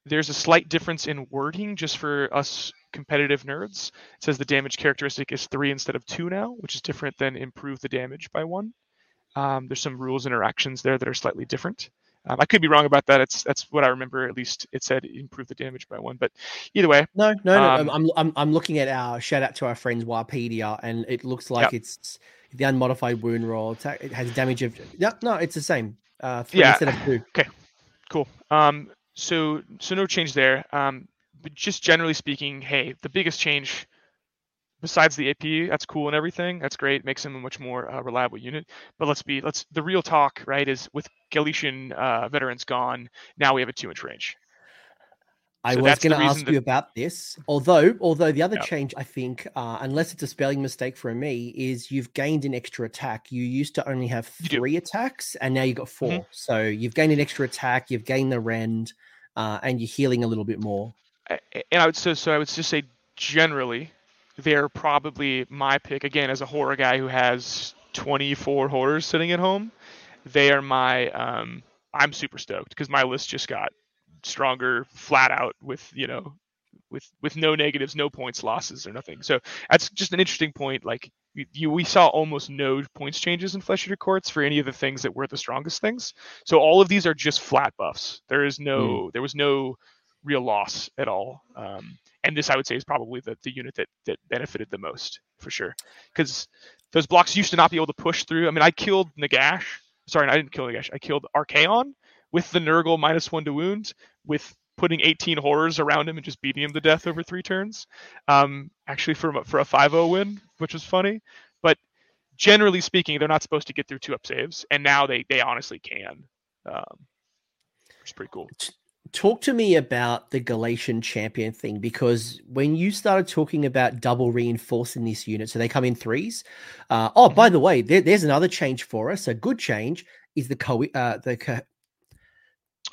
there's a slight difference in wording just for us competitive nerds. It says the damage characteristic is three instead of two now, which is different than improve the damage by one. Um, there's some rules interactions there that are slightly different. Um, I could be wrong about that. It's that's what I remember. At least it said improve the damage by one. But either way, no, no, no. Um, I'm, I'm I'm looking at our shout out to our friends Wahapedia, and it looks like yep. it's the unmodified wound roll. It has damage of no, no. It's the same. Uh, three yeah. instead of two. Okay, cool. Um, so so no change there. Um, but just generally speaking, hey, the biggest change besides the AP, that's cool and everything. That's great. Makes him a much more uh, reliable unit. But let's be let's the real talk, right? Is with Galician uh, veterans gone, now we have a two inch range. I so was going to ask that... you about this. Although, although the other change, I think, uh, unless it's a spelling mistake for me, is you've gained an extra attack. You used to only have three attacks, and now you have got 4 mm-hmm. So you've gained an extra attack. You've gained the rend, uh, and you're healing a little bit more and I would so so I would just say generally they're probably my pick again as a horror guy who has 24 horrors sitting at home. They are my um, I'm super stoked because my list just got stronger flat out with you know with with no negatives, no points losses or nothing. So that's just an interesting point. Like you, we saw almost no points changes in Flesh Eater Courts for any of the things that were the strongest things. So all of these are just flat buffs. There is no mm. there was no real loss at all. Um, and this, I would say, is probably the, the unit that, that benefited the most for sure. Because those blocks used to not be able to push through. I mean, I killed Nagash. Sorry, I didn't kill Nagash. I killed Archaon with the Nurgle minus one to wound, with putting 18 horrors around him and just beating him to death over three turns. Um, actually, for, for a 5 0 win, which was funny. But generally speaking, they're not supposed to get through two up saves. And now they, they honestly can. Um, which is pretty cool talk to me about the Galatian champion thing because when you started talking about double reinforcing this unit, so they come in threes. Uh, oh, by mm-hmm. the way, there, there's another change for us. A good change is the co uh, the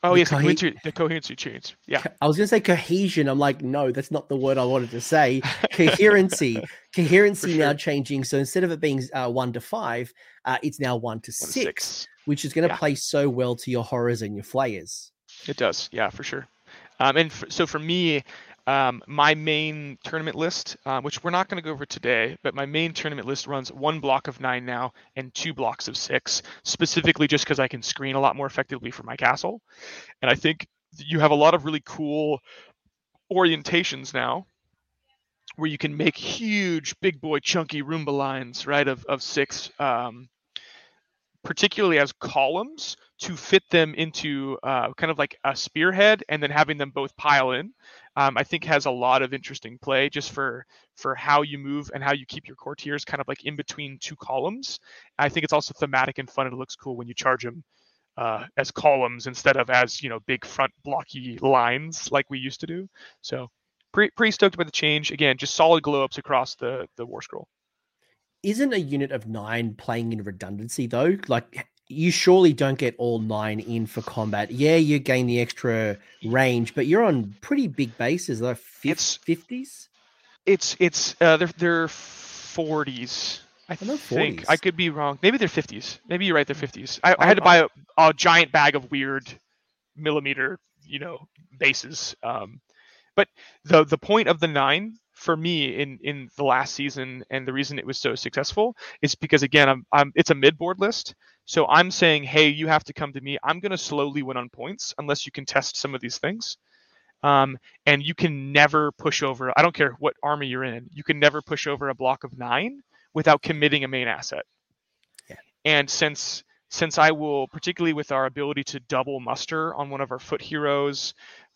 Oh the yes, the, the coherency change. Yeah, I was going to say cohesion. I'm like, no, that's not the word I wanted to say. Coherency, [LAUGHS] coherency sure. now changing. So instead of it being uh, one to five, uh, it's now one to, one six, six, which is going to yeah. play so well to your horrors and your flayers. It does, yeah, for sure. Um, and f- so for me, um, my main tournament list, uh, which we're not going to go over today, but my main tournament list runs one block of nine now and two blocks of six, specifically just because I can screen a lot more effectively for my castle. And I think you have a lot of really cool orientations now where you can make huge, big boy, chunky Roomba lines, right, of, of six, um, particularly as columns to fit them into uh, kind of like a spearhead and then having them both pile in um, i think has a lot of interesting play just for for how you move and how you keep your courtiers kind of like in between two columns. I think it's also thematic and fun it looks cool when you charge them uh, as columns instead of as you know big front blocky lines like we used to do. So pretty, pretty stoked about the change. Again just solid glow ups across the the war scroll. Isn't a unit of nine playing in redundancy though? Like you surely don't get all nine in for combat. Yeah, you gain the extra range, but you're on pretty big bases, like fifties. It's it's uh, they're they're forties. I, think 40s. I could be wrong. Maybe they're fifties. Maybe you're right. They're fifties. I, I, had to buy a, a, giant bag of weird millimeter, you know, bases. Um, but the the point of the nine for me in in the last season and the reason it was so successful is because again I'm, I'm it's a mid board list so i'm saying hey you have to come to me. I'm going to slowly win on points unless you can test some of these things. Um, and you can never push over i don't care what army you're in you can never push over a block of nine without committing a main asset. Yeah. and since since i will particularly with our ability to double muster on one of our foot heroes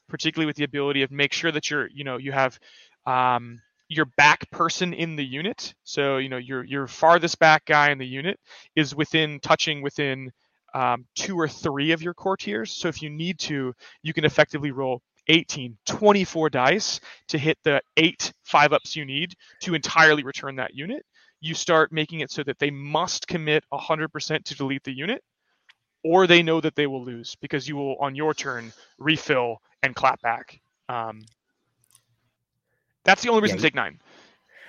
particularly with the ability of make sure that you're you know you have um, your back person in the unit. So you know your your farthest back guy in the unit is within touching within um, two or three of your courtiers. So if you need to, you can effectively roll 18, 24 dice to hit the eight five ups you need to entirely return that unit. You start making it so that they must commit 100% to delete the unit, or they know that they will lose because you will, on your turn, refill and clap back. Um, that's the only reason yeah. to take nine.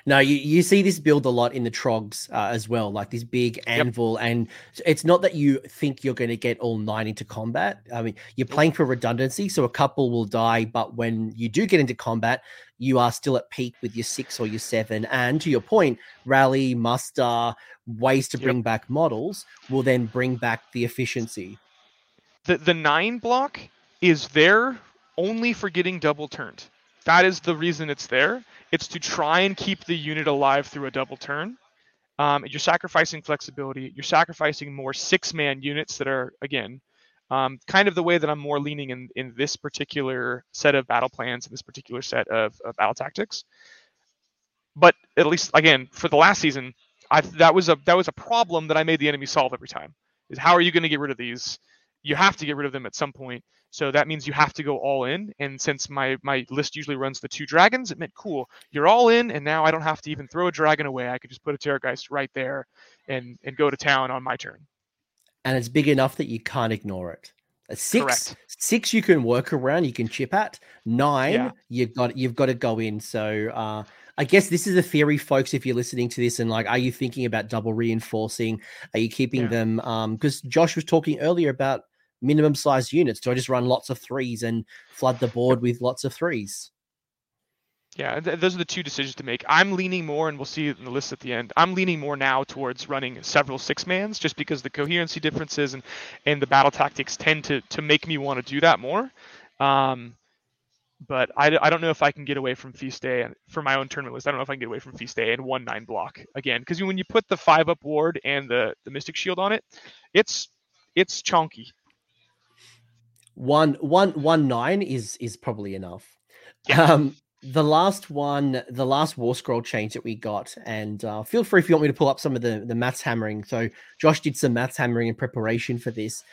No, you, you see this build a lot in the trogs uh, as well, like this big anvil. Yep. And it's not that you think you're going to get all nine into combat. I mean, you're playing for redundancy, so a couple will die. But when you do get into combat, you are still at peak with your six or your seven. And to your point, rally, muster, ways to bring yep. back models will then bring back the efficiency. The, the nine block is there only for getting double turned. That is the reason it's there. It's to try and keep the unit alive through a double turn. Um, you're sacrificing flexibility. You're sacrificing more six-man units that are again um, kind of the way that I'm more leaning in in this particular set of battle plans and this particular set of, of battle tactics. But at least again for the last season, I that was a that was a problem that I made the enemy solve every time. Is how are you going to get rid of these? You have to get rid of them at some point. So that means you have to go all in. And since my my list usually runs the two dragons, it meant cool. You're all in, and now I don't have to even throw a dragon away. I could just put a Terrorgeist right there and and go to town on my turn. And it's big enough that you can't ignore it. A six, Correct. six you can work around, you can chip at. Nine, yeah. you've got you've got to go in. So uh, I guess this is a theory, folks. If you're listening to this and like, are you thinking about double reinforcing? Are you keeping yeah. them? Um, because Josh was talking earlier about minimum size units? Do I just run lots of threes and flood the board with lots of threes? Yeah, th- those are the two decisions to make. I'm leaning more, and we'll see in the list at the end. I'm leaning more now towards running several six mans, just because the coherency differences and and the battle tactics tend to to make me want to do that more. Um, but I, I don't know if I can get away from feast day for my own tournament list. I don't know if I can get away from feast day and one nine block again because when you put the five up ward and the the mystic shield on it, it's it's chunky one one one nine is is probably enough. Yeah. Um, the last one, the last war scroll change that we got, and uh, feel free if you want me to pull up some of the the maths hammering. So Josh did some maths hammering in preparation for this,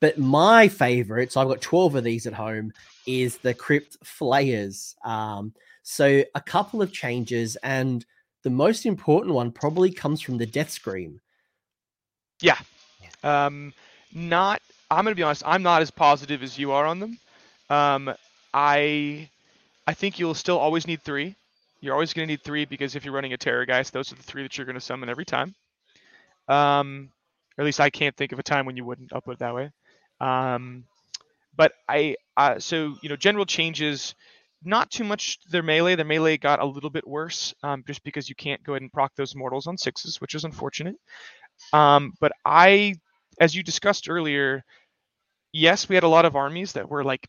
But my favorite, so I've got 12 of these at home, is the Crypt Flayers. Um, so a couple of changes, and the most important one probably comes from the Death Scream. Yeah. Um, not, I'm going to be honest, I'm not as positive as you are on them. Um, I, I think you'll still always need three. You're always going to need three because if you're running a Terrorgeist, those are the three that you're going to summon every time. Um, or at least I can't think of a time when you wouldn't. I'll put it that way. Um, but I, uh, so you know, general changes. Not too much their melee. Their melee got a little bit worse, um, just because you can't go ahead and proc those mortals on sixes, which is unfortunate. Um, but I, as you discussed earlier, yes, we had a lot of armies that were like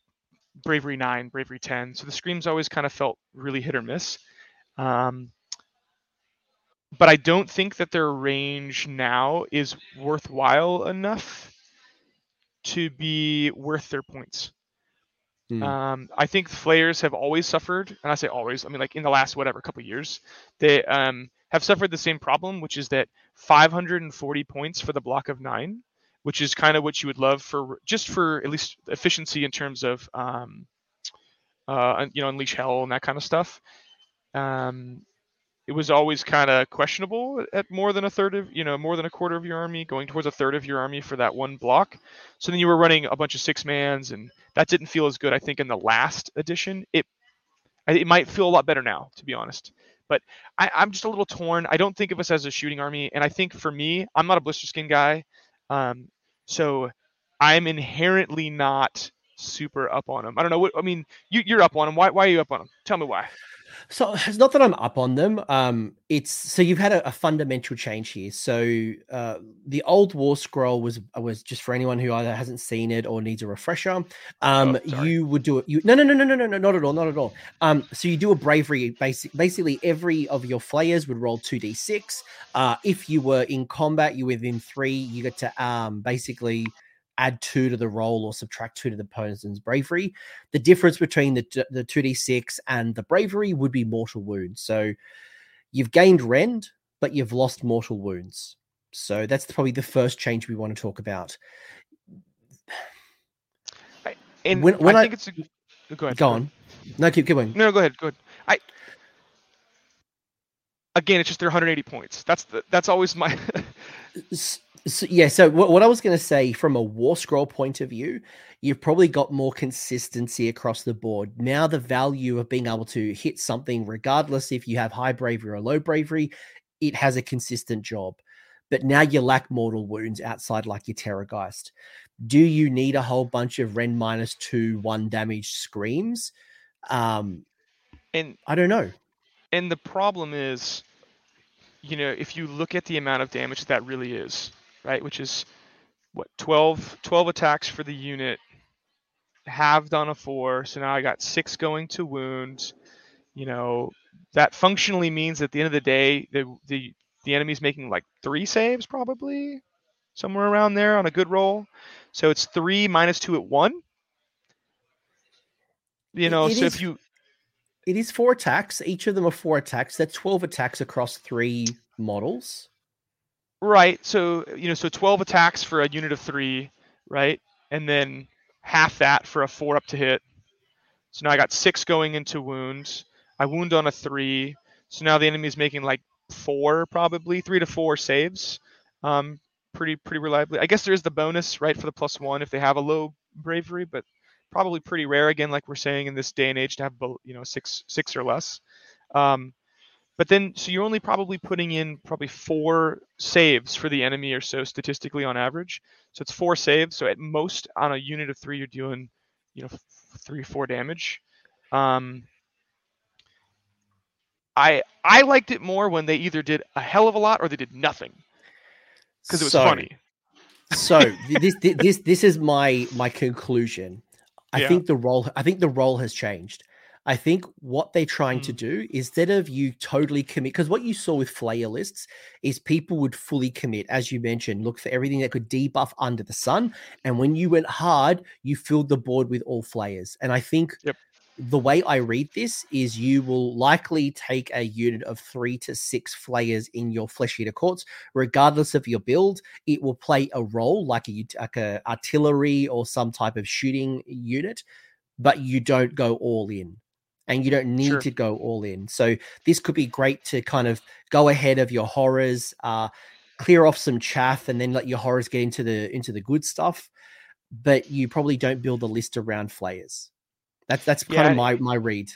bravery nine, bravery ten. So the screams always kind of felt really hit or miss. Um, but I don't think that their range now is worthwhile enough to be worth their points. Mm. Um, I think flayers have always suffered, and I say always, I mean like in the last whatever couple years, they um, have suffered the same problem, which is that 540 points for the block of nine, which is kind of what you would love for just for at least efficiency in terms of um, uh, you know unleash hell and that kind of stuff. Um, it was always kind of questionable at more than a third of you know more than a quarter of your army going towards a third of your army for that one block. So then you were running a bunch of six mans and that didn't feel as good i think in the last edition. It it might feel a lot better now to be honest. But I, i'm just a little torn. I don't think of us as a shooting army and i think for me i'm not a blister skin guy um, so i'm inherently not super up on them i don't know what i mean you, you're up on them why, why are you up on them tell me why so it's not that I'm up on them. Um, it's so you've had a, a fundamental change here. So uh, the old War Scroll was was just for anyone who either hasn't seen it or needs a refresher. Um, oh, you would do it. You no no no no no no no not at all not at all. Um, so you do a bravery. Basic, basically, every of your flayers would roll two d six. Uh, if you were in combat, you within three. You get to um basically add two to the roll or subtract two to the opponent's bravery. The difference between the the two d six and the bravery would be mortal wounds. So you've gained rend, but you've lost mortal wounds. So that's probably the first change we want to talk about. and when, when I, I think it's a, go ahead. Go on. No, keep going. No, go ahead. Go ahead. I again, it's just their 180 points. That's the, that's always my. So, yeah, so what, what I was going to say from a War Scroll point of view, you've probably got more consistency across the board. Now, the value of being able to hit something, regardless if you have high bravery or low bravery, it has a consistent job. But now you lack mortal wounds outside, like your Terrorgeist. Do you need a whole bunch of rend minus two, one damage screams? Um, and I don't know. And the problem is, you know, if you look at the amount of damage that really is, right? Which is what 12, 12 attacks for the unit, halved on a four. So now I got six going to wounds. You know, that functionally means at the end of the day, the the the enemy's making like three saves probably, somewhere around there on a good roll. So it's three minus two at one. You know, it, so is, if you it is four attacks. Each of them are four attacks. That's twelve attacks across three models. Right. So you know, so twelve attacks for a unit of three, right? And then half that for a four up to hit. So now I got six going into wounds. I wound on a three. So now the enemy is making like four, probably three to four saves. Um, pretty pretty reliably. I guess there is the bonus, right, for the plus one if they have a low bravery, but probably pretty rare again, like we're saying in this day and age to have you know six six or less. Um, but then, so you're only probably putting in probably four saves for the enemy or so statistically on average. So it's four saves. So at most on a unit of three, you're doing, you know, three, four damage. Um, I I liked it more when they either did a hell of a lot or they did nothing because it was so, funny. so [LAUGHS] this this this is my my conclusion. I yeah. think the role I think the role has changed. I think what they're trying mm. to do instead of you totally commit, because what you saw with flayer lists is people would fully commit, as you mentioned, look for everything that could debuff under the sun. And when you went hard, you filled the board with all flayers. And I think yep. the way I read this is you will likely take a unit of three to six flayers in your flesh eater courts, regardless of your build. It will play a role like a like a artillery or some type of shooting unit, but you don't go all in, and you don't need sure. to go all in. So this could be great to kind of go ahead of your horrors, uh, clear off some chaff, and then let your horrors get into the into the good stuff. But you probably don't build a list around flayers. That's that's kind yeah, of my my read.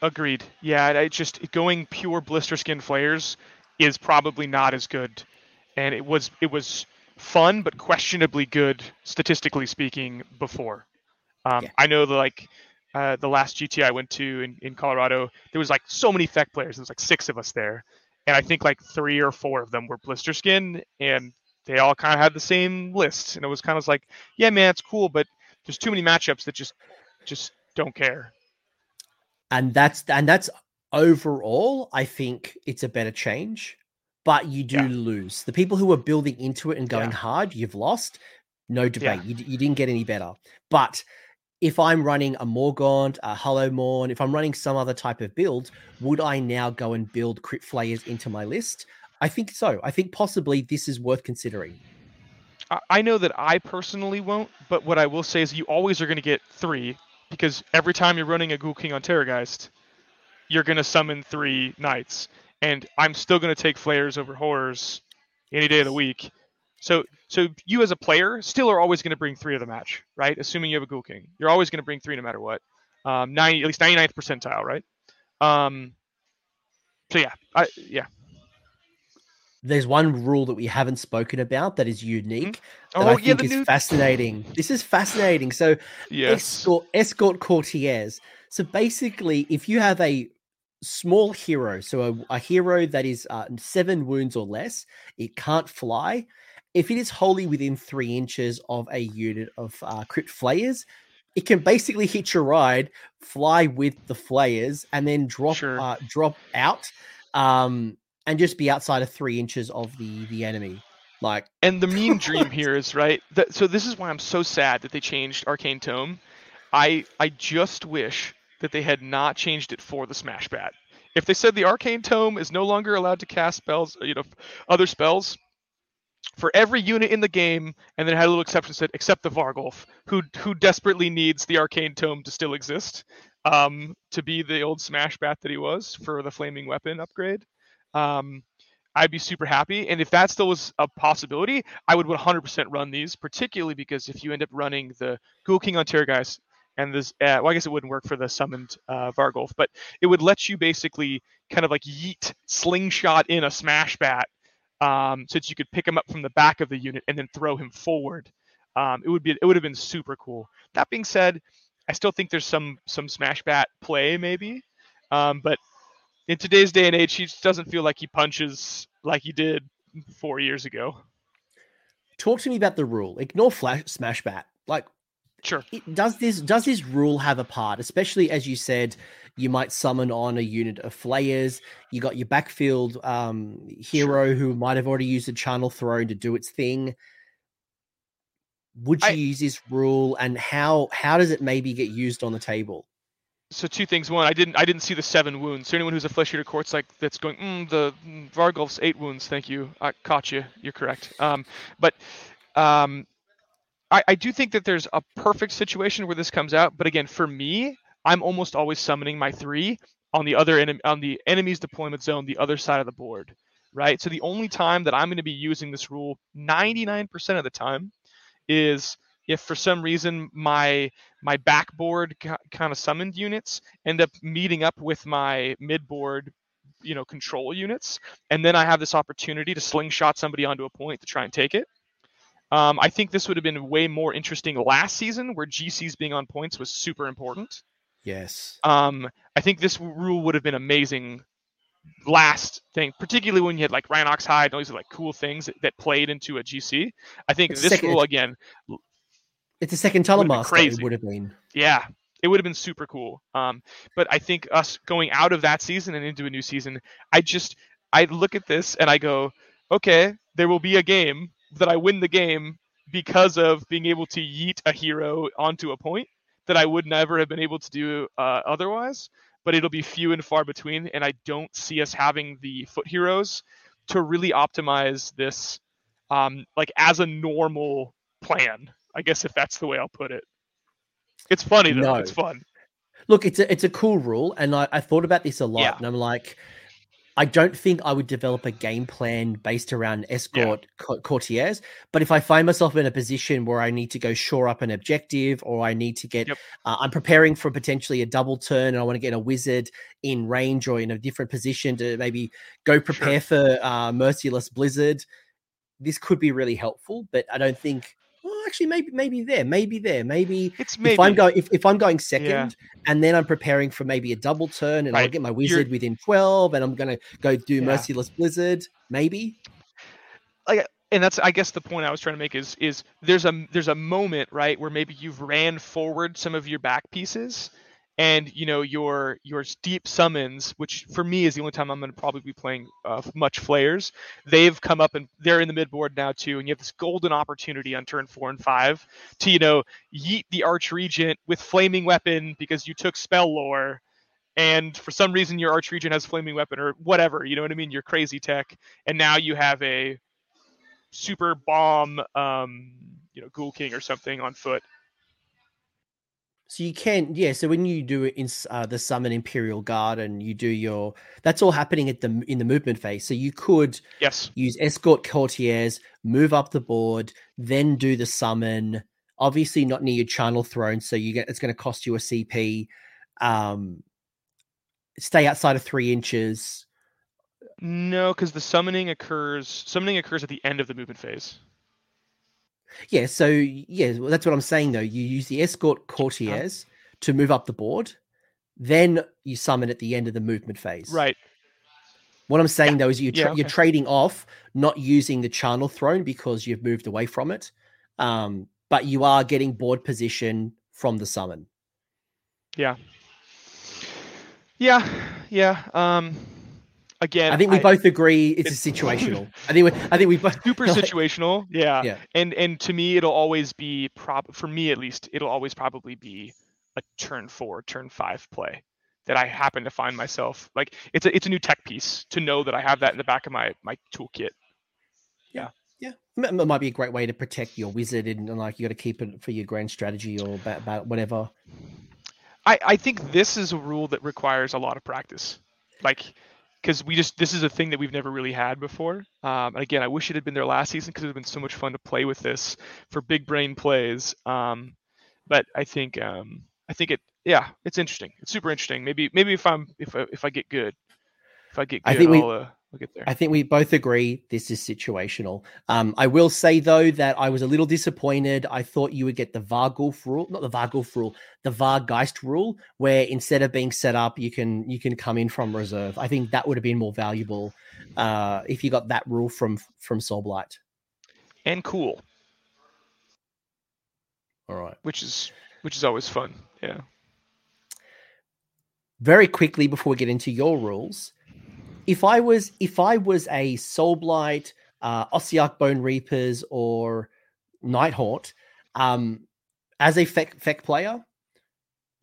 Agreed. Yeah, I just going pure blister skin flayers is probably not as good, and it was it was fun but questionably good statistically speaking before. Um, yeah. I know the like uh, the last GT I went to in, in Colorado, there was like so many Fect players. There was like six of us there, and I think like three or four of them were blister skin, and they all kind of had the same list, and it was kind of like, yeah, man, it's cool, but there's too many matchups that just just don't care. And that's and that's overall, I think it's a better change. But you do yeah. lose. The people who are building into it and going yeah. hard, you've lost. No debate. Yeah. You, you didn't get any better. But if I'm running a Morgaunt, a Hollowmourne, if I'm running some other type of build, would I now go and build crypt flayers into my list? I think so. I think possibly this is worth considering. I know that I personally won't, but what I will say is you always are going to get three because every time you're running a Ghoul King on Terrorgeist, you're gonna summon three knights, and I'm still gonna take flayers over horrors any day of the week. So, so you as a player still are always going to bring three of the match, right? Assuming you have a Ghoul King, you're always going to bring three no matter what. Um, 90, at least 99th percentile, right? Um, so yeah, I, yeah, there's one rule that we haven't spoken about that is unique mm-hmm. that oh, I think is new... fascinating. This is fascinating. So yes. escort escort courtiers. So basically, if you have a small hero, so a, a hero that is uh, seven wounds or less, it can't fly. If it is wholly within three inches of a unit of uh, crypt flayers, it can basically hitch a ride, fly with the flayers, and then drop sure. uh, drop out. Um, and just be outside of three inches of the the enemy. Like, and the mean [LAUGHS] dream here is right. That, so this is why I'm so sad that they changed Arcane Tome. I I just wish that they had not changed it for the Smash Bat. If they said the Arcane Tome is no longer allowed to cast spells, you know, other spells for every unit in the game, and then had a little exception said except the Varghulf, who who desperately needs the Arcane Tome to still exist, um, to be the old Smash Bat that he was for the Flaming Weapon upgrade um, I'd be super happy. And if that still was a possibility, I would 100% run these, particularly because if you end up running the Ghoul King on guys, and this, uh, well, I guess it wouldn't work for the summoned uh, Varghulf, but it would let you basically kind of like yeet slingshot in a smash bat um, that you could pick him up from the back of the unit and then throw him forward. Um, it would be it would have been super cool. That being said, I still think there's some some smash bat play maybe, um, but in today's day and age, he just doesn't feel like he punches like he did four years ago. Talk to me about the rule. Ignore flash smash bat. Like, sure. It, does this does this rule have a part? Especially as you said, you might summon on a unit of flayers. You got your backfield um, hero who might have already used a charnel throne to do its thing. Would you I, use this rule, and how how does it maybe get used on the table? so two things. One, I didn't I didn't see the seven wounds. So anyone who's a flesh eater courts like that's going, mm, the Varghulf's eight wounds. Thank you. I caught you. You're correct. Um, but um, I, I do think that there's a perfect situation where this comes out. But again, for me, I'm almost always summoning my three on the other enemy on the enemy's deployment zone, the other side of the board. Right. So the only time that I'm going to be using this rule, 99% of the time, is if for some reason my my backboard kind of summoned units end up meeting up with my midboard you know control units and then i have this opportunity to slingshot somebody onto a point to try and take it um, i think this would have been way more interesting last season where gcs being on points was super important yes um, i think this rule would have been amazing last thing, particularly when you had like Rhinox Hide and all these like cool things that, that played into a GC. I think it's this second, rule again it's a second master. It would have been. Yeah, it would have been super cool. Um, but I think us going out of that season and into a new season, I just I look at this and I go, okay, there will be a game that I win the game because of being able to yeet a hero onto a point. That I would never have been able to do uh, otherwise. But it'll be few and far between, and I don't see us having the foot heroes to really optimize this, um, like as a normal plan. I guess if that's the way I'll put it. It's funny though. No. It's fun. Look, it's a it's a cool rule, and I, I thought about this a lot, yeah. and I'm like, I don't think I would develop a game plan based around escort yeah. courtiers. But if I find myself in a position where I need to go shore up an objective, or I need to get, yep. uh, I'm preparing for potentially a double turn, and I want to get a wizard in range or in a different position to maybe go prepare sure. for uh, merciless blizzard. This could be really helpful, but I don't think actually maybe maybe there, maybe there, maybe it's maybe. if I'm going if, if I'm going second yeah. and then I'm preparing for maybe a double turn and right. I'll get my wizard You're... within 12 and I'm gonna go do yeah. merciless blizzard, maybe. Like and that's I guess the point I was trying to make is is there's a there's a moment, right, where maybe you've ran forward some of your back pieces and you know your your deep summons which for me is the only time i'm going to probably be playing uh, much flayers they've come up and they're in the midboard now too and you have this golden opportunity on turn four and five to you know yeet the archregent with flaming weapon because you took spell lore and for some reason your archregent has flaming weapon or whatever you know what i mean? Your crazy tech and now you have a super bomb um you know ghoul king or something on foot so you can, yeah. So when you do it in uh, the summon Imperial Guard and you do your, that's all happening at the in the movement phase. So you could yes use escort courtiers, move up the board, then do the summon. Obviously, not near your charnel throne, so you get it's going to cost you a CP. Um, stay outside of three inches. No, because the summoning occurs. Summoning occurs at the end of the movement phase. Yeah, so yeah, well, that's what I'm saying though. You use the escort courtiers to move up the board, then you summon at the end of the movement phase. Right. What I'm saying yeah. though is you tra- yeah, okay. you're trading off not using the charnel throne because you've moved away from it, um, but you are getting board position from the summon. Yeah. Yeah, yeah. Um, again, I think we I, both agree it's, it's situational. [LAUGHS] I think we, I think we both super [LAUGHS] situational. Yeah. yeah. And and to me, it'll always be prob for me at least. It'll always probably be a turn four, turn five play that I happen to find myself like it's a it's a new tech piece to know that I have that in the back of my my toolkit. Yeah. Yeah, it might be a great way to protect your wizard, and like you got to keep it for your grand strategy or about whatever. I I think this is a rule that requires a lot of practice. Like because we just this is a thing that we've never really had before. Um, and again, I wish it had been there last season because it would have been so much fun to play with this for big brain plays. Um, but I think um, I think it yeah, it's interesting. It's super interesting. Maybe maybe if I'm if I, if I get good, if I get good, I think we, I'll, uh, We'll get there. I think we both agree this is situational. Um, I will say though that I was a little disappointed. I thought you would get the Varghulf rule, not the Varghulf rule, the Vargheist rule, where instead of being set up, you can you can come in from reserve. I think that would have been more valuable uh, if you got that rule from from Soulblight. And cool. All right. Which is which is always fun. Yeah. Very quickly before we get into your rules, if I was if I was a Soulblight, uh, Ossiarch Bone Reapers, or Nighthaunt, um, as a Feck, Feck player,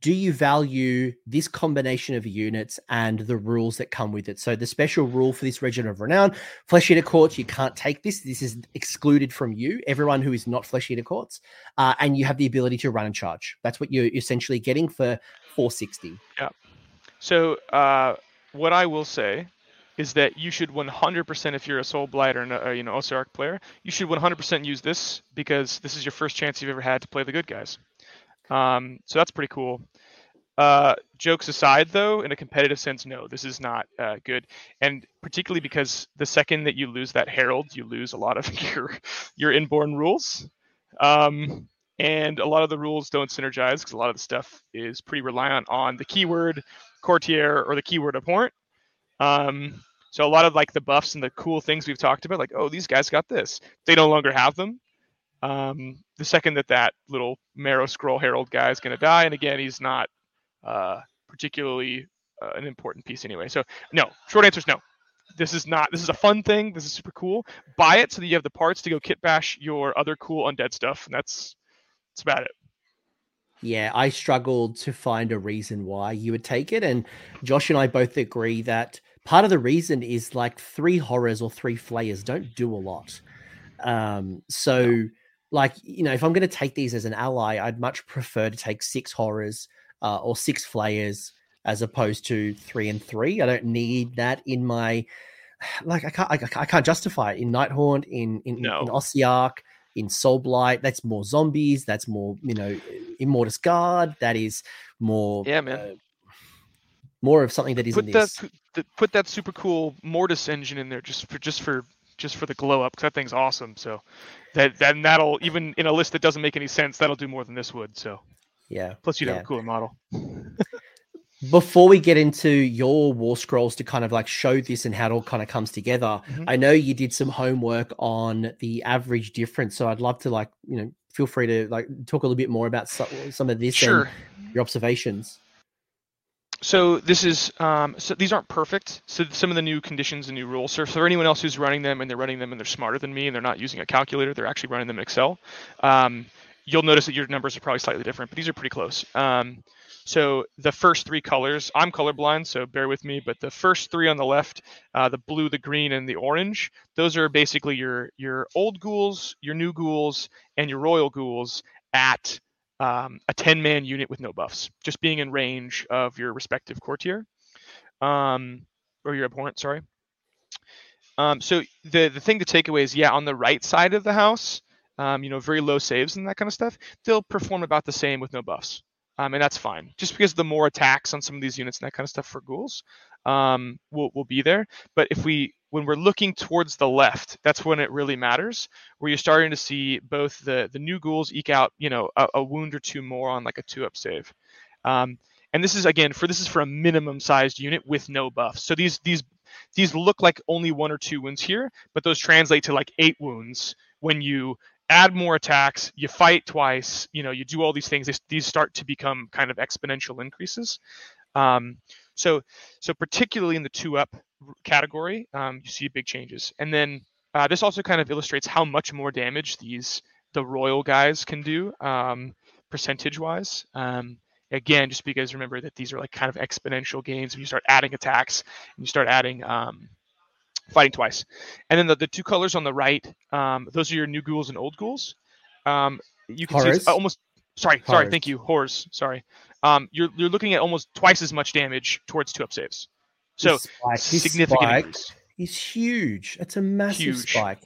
do you value this combination of units and the rules that come with it? So the special rule for this Regent of Renown, Flesh Eater Courts, you can't take this. This is excluded from you, everyone who is not Flesh Eater Courts, uh, and you have the ability to run and charge. That's what you're essentially getting for 460. Yeah. So uh, what I will say is that you should 100% if you're a Soul Blight or a, uh, you know Ossiarch player, you should 100% use this because this is your first chance you've ever had to play the good guys. Um, so that's pretty cool. Uh, jokes aside, though, in a competitive sense, no, this is not uh, good, and particularly because the second that you lose that herald, you lose a lot of [LAUGHS] your your inborn rules, um, and a lot of the rules don't synergize because a lot of the stuff is pretty reliant on the keyword courtier or the keyword abhorrent, um, so a lot of like the buffs and the cool things we've talked about, like oh these guys got this, they no longer have them. Um, the second that that little Marrow Scroll Herald guy is going to die, and again he's not uh, particularly uh, an important piece anyway. So no, short answer is no. This is not. This is a fun thing. This is super cool. Buy it so that you have the parts to go kit bash your other cool undead stuff, and that's that's about it. Yeah, I struggled to find a reason why you would take it. And Josh and I both agree that part of the reason is like three horrors or three flayers don't do a lot. Um, so, like, you know, if I'm going to take these as an ally, I'd much prefer to take six horrors uh, or six flayers as opposed to three and three. I don't need that in my [SIGHS] like I can't I, I can't justify it in Nighthaunt in in, no. in Ossiarch in Soul Blight. That's more zombies. That's more you know Immortis Guard. That is more yeah man. Uh, more of something that is put that this. put that super cool Mortis engine in there just for just for just for the glow up because that thing's awesome. So that then that'll even in a list that doesn't make any sense that'll do more than this would. So yeah. Plus you'd yeah. have a cooler model. before we get into your war scrolls to kind of like show this and how it all kind of comes together mm-hmm. i know you did some homework on the average difference so i'd love to like you know feel free to like talk a little bit more about some, some of this sure. and your observations so this is um, so these aren't perfect. So some of the new conditions and new rules. So for anyone else who's running them and they're running them and they're smarter than me and they're not using a calculator they're actually running them in excel um, you'll notice that your numbers are probably slightly different but these are pretty close. Um, so the first three colors, I'm colorblind, so bear with me, but the first three on the left, uh, the blue, the green, and the orange, those are basically your your old ghouls, your new ghouls, and your royal ghouls at um, a 10-man unit with no buffs, just being in range of your respective courtier, um, or your abhorrent, sorry. Um, so the the thing to take away is, yeah, on the right side of the house, um, you know, very low saves and that kind of stuff, they'll perform about the same with no buffs um, and that's fine. Just because the more attacks on some of these units and that kind of stuff for ghouls um, will will be there. But if we when we're looking towards the left, that's when it really matters. Where you're starting to see both the the new ghouls eke out, you know, a, a wound or two more on like a two up save. Um, and this is again for this is for a minimum sized unit with no buffs. So these these these look like only one or two wounds here, but those translate to like eight wounds when you add more attacks, you fight twice, you know, you do all these things. these start to become kind of exponential increases. Um, so, so particularly in the two up category, um, you see big changes. And then uh, this also kind of illustrates how much more damage these the royal guys can do um, percentage wise. Um, again, just because remember that these are like kind of exponential gains when you start adding attacks and you start adding um, fighting twice. And then the, the two colors on the right, um, those are your new ghouls and old ghouls. Um, you can Horrors. see almost. Sorry, Horrors. sorry, thank you, horrors. Sorry, um, you're you're looking at almost twice as much damage towards two up saves. So significant spike increase. He's huge. It's a massive huge. spike.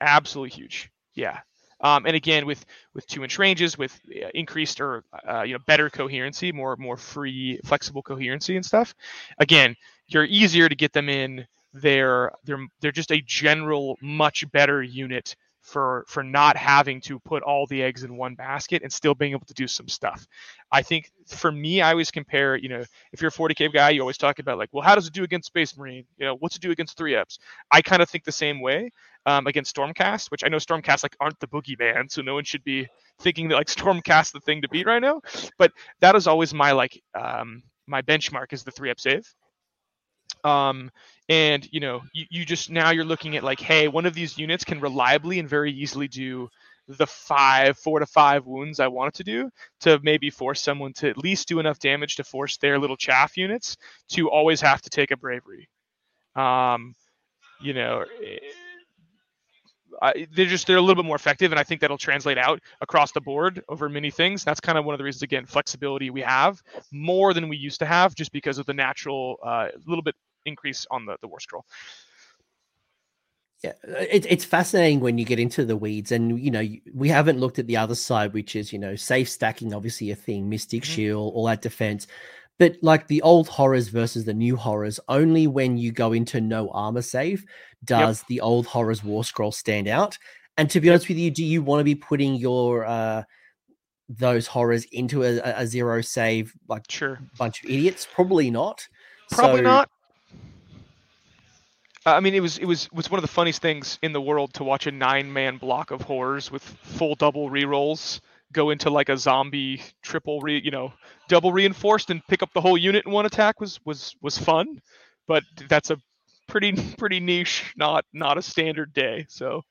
Absolutely huge. Yeah. Um, and again, with with two inch ranges, with uh, increased or uh, you know better coherency, more more free, flexible coherency and stuff. Again, you're easier to get them in they're they're they're just a general much better unit for for not having to put all the eggs in one basket and still being able to do some stuff. I think for me, I always compare, you know, if you're a 40k guy, you always talk about like, well, how does it do against Space Marine? You know, what's it do against three ups? I kind of think the same way um, against Stormcast, which I know Stormcast like aren't the boogeyman, so no one should be thinking that like [LAUGHS] Stormcast the thing to beat right now. But that is always my like um, my benchmark is the three up save. Um, and you know you, you just now you're looking at like hey one of these units can reliably and very easily do the five four to five wounds i want it to do to maybe force someone to at least do enough damage to force their little chaff units to always have to take a bravery. Um you know eh, I, they're just they're a little bit more effective and i think that'll translate out across the board over many things. That's kind of one of the reasons again flexibility we have more than we used to have just because of the natural a uh, little bit increase on the, the war scroll. Yeah, it, it's fascinating when you get into the weeds, and you know we haven't looked at the other side, which is you know safe stacking, obviously a thing, Mystic mm-hmm. Shield, all that defense, but like the old horrors versus the new horrors, only when you go into no armor save does yep. the old horrors war scroll stand out. And to be honest with you, do you want to be putting your uh those horrors into a, a zero save like sure bunch of idiots? Probably not. Probably so, not. I mean, it was it was was one of the funniest things in the world to watch a nine man block of horrors with full double rerolls go into like a zombie triple re you know double reinforced and pick up the whole unit in one attack was was was fun, but that's a pretty [LAUGHS] pretty niche, not not a standard day. So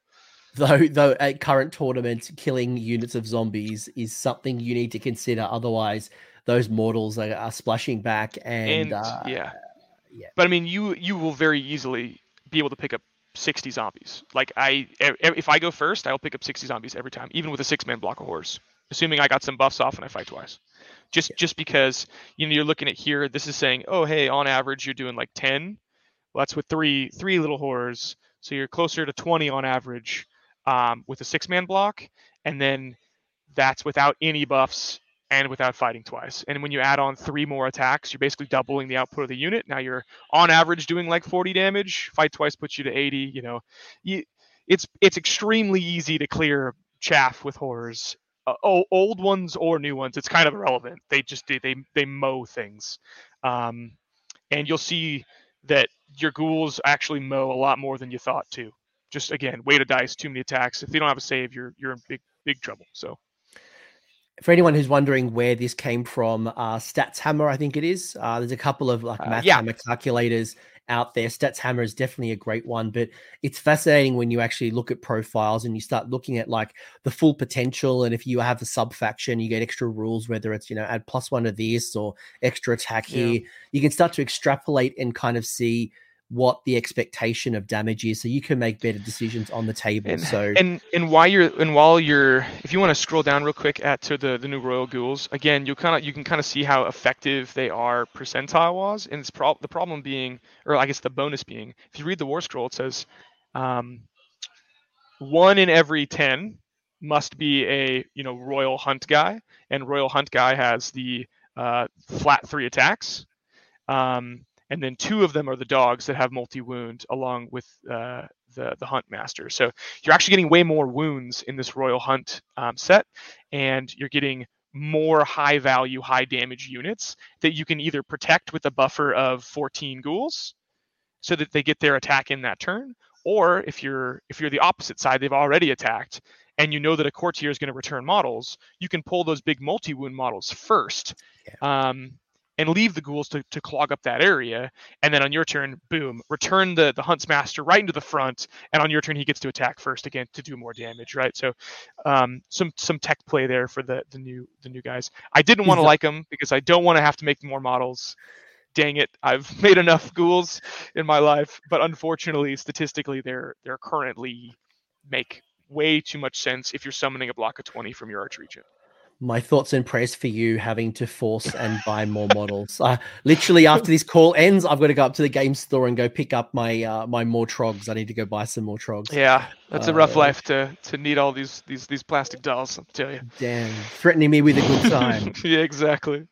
though though at current tournament killing units of zombies is something you need to consider otherwise those mortals are, are splashing back and, And uh, yeah, yeah. but I mean, you you will very easily be able to pick up 60 zombies. Like I, if I go first, I'll pick up 60 zombies every time, even with a six-man block of horrors, assuming I got some buffs off and I fight twice. Just just because you know you're looking at here, this is saying, oh hey, on average you're doing like 10. Well, that's with three three little horrors, so you're closer to 20 on average um, with a six-man block, and then that's without any buffs and without fighting twice. And when you add on three more attacks, you're basically doubling the output of the unit. Now you're on average doing like 40 damage. Fight twice puts you to 80. You know, you, it's it's extremely easy to clear chaff with horrors. Uh, o- old ones or new ones, it's kind of irrelevant. They just they they, they mow things, um, and you'll see that your ghouls actually mow a lot more than you thought too. Just again, weight of dice, too many attacks. If they don't have a save, you're you're in big big trouble. So for anyone who's wondering where this came from, uh, Stats Hammer, I think it is. Uh, there's a couple of like Uh, math yeah. hammer calculators out there. Stats Hammer is definitely a great one, but it's fascinating when you actually look at profiles and you start looking at like the full potential. And if you have a sub faction, you get extra rules, whether it's you know add plus one to this or extra attack Yeah. here. You can start to extrapolate and kind of see what the expectation of damage is, so you can make better decisions on the table. and so and and while you're and while you're if you want to scroll down real quick at to the the new royal ghouls again you kind of you can kind of see how effective they are percentile wise and it's pro- the problem being or i guess the bonus being if you read the war scroll it says um, one in every 10 must be a you know royal hunt guy and royal hunt guy has the uh, flat three attacks um, and then two of them are the dogs that have multi wound along with uh, the the hunt master. So you're actually getting way more wounds in this royal hunt um, set, and you're getting more high value, high damage units that you can either protect with a buffer of 14 ghouls, so that they get their attack in that turn, or if you're if you're the opposite side, they've already attacked. And you know that a courtier is going to return models. You can pull those big multi-wound models first, um, and leave the ghouls to, to clog up that area. And then on your turn, boom, return the the hunts master right into the front. And on your turn, he gets to attack first again to do more damage, right? So, um, some some tech play there for the the new the new guys. I didn't want to like them because I don't want to have to make more models. Dang it, I've [LAUGHS] made enough ghouls in my life, but unfortunately, statistically, they're they're currently make way too much sense if you're summoning a block of 20 from your arch regent. My thoughts and prayers for you having to force and buy more models. Uh, literally, after this call ends, I've got to go up to the game store and go pick up my uh, my more trogs. I need to go buy some more trogs. Yeah, that's a rough Uh, life to to need all these these these plastic dolls. I'll tell you. Damn, threatening me with a good [LAUGHS] time. yeah, exactly.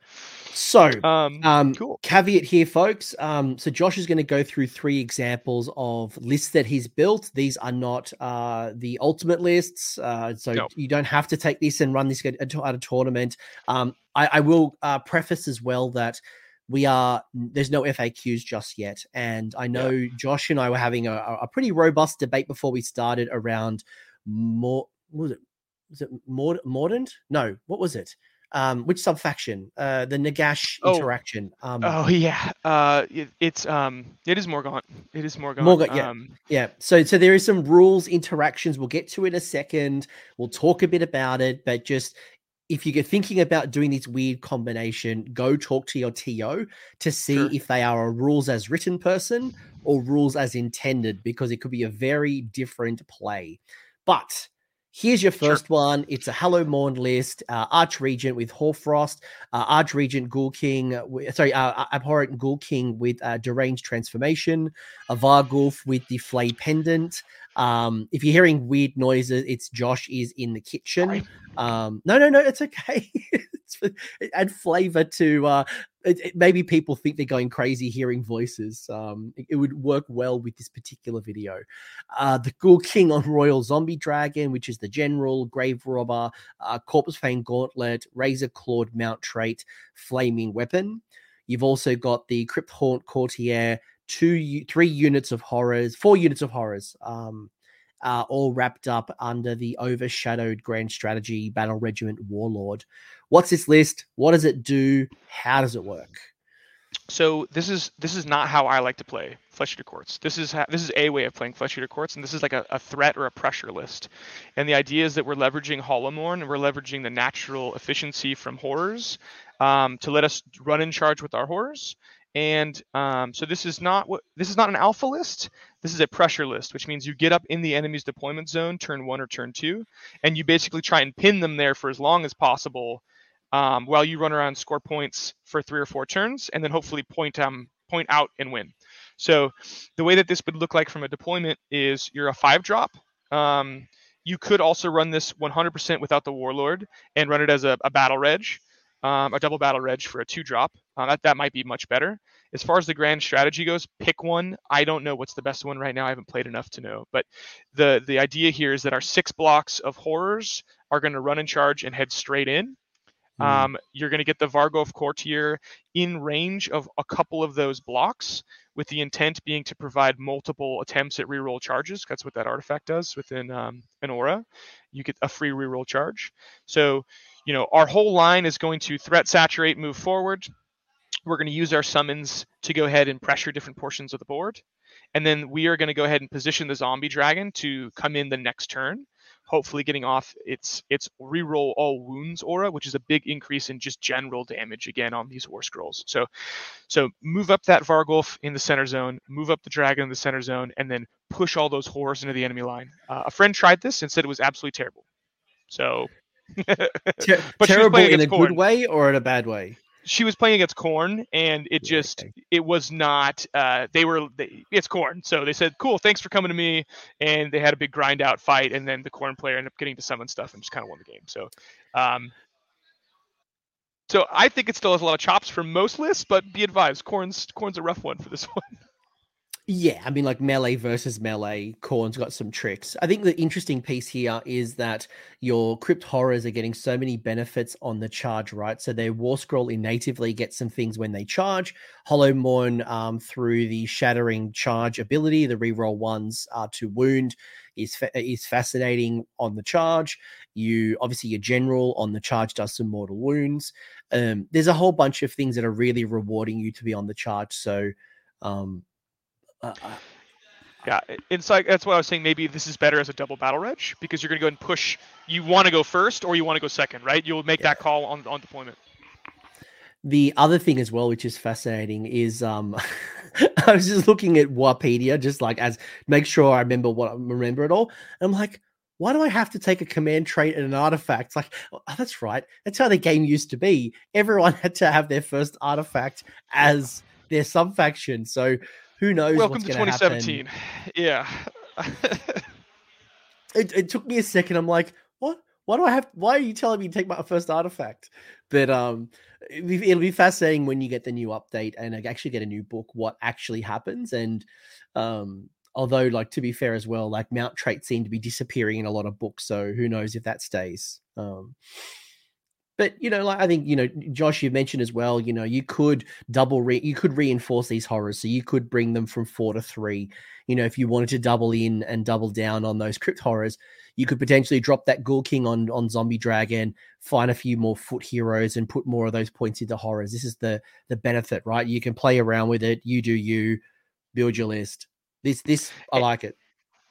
So, Um, um, cool. caveat here, folks. Um, so Josh is going to go through three examples of lists that he's built. These are not uh, the ultimate lists, uh, so No. you don't have to take this and run this at a, tournament. Um, I, I will uh, preface as well that we are there's no FAQs just yet, and I know Josh and I were having a, a pretty robust debate before we started around more. What was it? Was it Mord- Mordant? No, what was it? Um, which sub faction? Uh, the Nagash Oh. interaction. Um, Oh yeah. Uh, it, it's um, it is Morgaunt. It is Morgaunt. Morgaunt, yeah. Um, Yeah. So so there is some rules interactions. We'll get to in a second. We'll talk a bit about it, but just if you're thinking about doing this weird combination, go talk to your TO to see Sure. if they are a rules as written person or rules as intended, because it could be a very different play. But here's your Sure. first one. It's a Hollowmourne list. Uh, Arch Regent with Hoarfrost, uh, Arch Regent Ghoul King, sorry, uh, Abhorrent Ghoul King with uh, Deranged Transformation, a Varghulf with the Flayed Pennant. Um, if you're hearing weird noises, it's Josh is in the kitchen. Um, no, no, no, it's okay. [LAUGHS] it's, for- add flavor to uh, it, it- maybe people think they're going crazy hearing voices. Um, it, it would work well with this particular video. Uh, the Ghoul King on Royal Zombie Dragon, which is the General, Grave Robber, uh, Corpse Fang Gauntlet, Razor Clawed Mount Trait, Flaming Weapon. You've also got the Crypt Haunt Courtier, two, three units of horrors, four units of horrors. Um, uh, all wrapped up under the overshadowed grand strategy battle regiment warlord. What's this list? What does it do? How does it work? so this is this is not how I like to play Flesh Eater Courts. This is ha- this is a way of playing Flesh Eater Courts, and this is like a, a threat or a pressure list. And the idea is that we're leveraging Hollowmourne and we're leveraging the natural efficiency from horrors um, to let us run in charge with our horrors. And um, so this is not what this is not an alpha list. This is a pressure list, which means you get up in the enemy's deployment zone, turn one or turn two, and you basically try and pin them there for as long as possible um, while you run around, score points for three or four turns, and then hopefully point um point out and win. So the way that this would look like from a deployment is you're a five drop. Um, you could also run this 100% without the warlord and run it as a, a battle reg, um, a double battle reg for a two drop. Uh, that that might be much better. As far as the grand strategy goes, pick one. I don't know what's the best one right now. I haven't played enough to know. But the the idea here is that our six blocks of horrors are going to run in charge and head straight in. Mm. Um, you're going to get the Varghulf Courtier in range of a couple of those blocks, with the intent being to provide multiple attempts at reroll charges. That's what that artifact does within um, an aura. You get a free reroll charge. So, you know, our whole line is going to threat saturate, move forward. We're going to use our summons to go ahead and pressure different portions of the board. And then we are going to go ahead and position the zombie dragon to come in the next turn hopefully getting off its its reroll all wounds aura, which is a big increase in just general damage again on these war scrolls. So so move up that Varghulf in the center zone, move up the dragon in the center zone, and then push all those horrors into the enemy line. Uh, a friend tried this and said it was absolutely terrible. So [LAUGHS] Ter- terrible in a good way or in a bad way? she was playing against Khorne, and it just okay. it was not uh, they were they, it's Khorne, so they said cool thanks for coming to me and they had a big grind out fight and then the Khorne player ended up getting to summon stuff and just kind of won the game so um so I think it still has a lot of chops for most lists but be advised Khorne's Khorne's a rough one for this [LAUGHS] one yeah, I mean, like melee versus melee, Khorne's got some tricks. I think the interesting piece here is that your crypt horrors are getting so many benefits on the charge, right? So their war scroll natively gets some things when they charge. Hollowmourne, um, through the shattering charge ability, the reroll ones uh, to wound is fa- is fascinating on the charge. You obviously your general on the charge does some mortal wounds. Um, there's a whole bunch of things that are really rewarding you to be on the charge. So um, uh, uh, yeah, it's like that's what I was saying. Maybe this is better as a double battle reg because you're going to go and push. You want to go first or you want to go second, right? You'll make yeah. that call on on deployment. The other thing as well, which is fascinating, is um, [LAUGHS] I was just looking at Wahapedia, just like as make sure I remember what I remember it all. And I'm like, why do I have to take a command trait and an artifact? Like, oh, that's right. That's how the game used to be. Everyone [LAUGHS] had to have their first artifact as their sub faction. So who knows? Welcome to 2017. Happen. Yeah. [LAUGHS] it, it took me a second. I'm like, what? Why do I have? Why are you telling me to take my first artifact? But um, it'll be fascinating when you get the new update and actually get a new book. What actually happens? And um, although, like to be fair as well, like mount traits seem to be disappearing in a lot of books. So who knows if that stays? Um, but you know, like I think you know, Josh, you mentioned as well. You know, you could double re- you could reinforce these horrors, so you could bring them from four to three. You know, if you wanted to double in and double down on those crypt horrors, you could potentially drop that Ghoul King on on Zombie Dragon, find a few more foot heroes, and put more of those points into horrors. This is the the benefit, right? You can play around with it. You do you, build your list. This this I like it.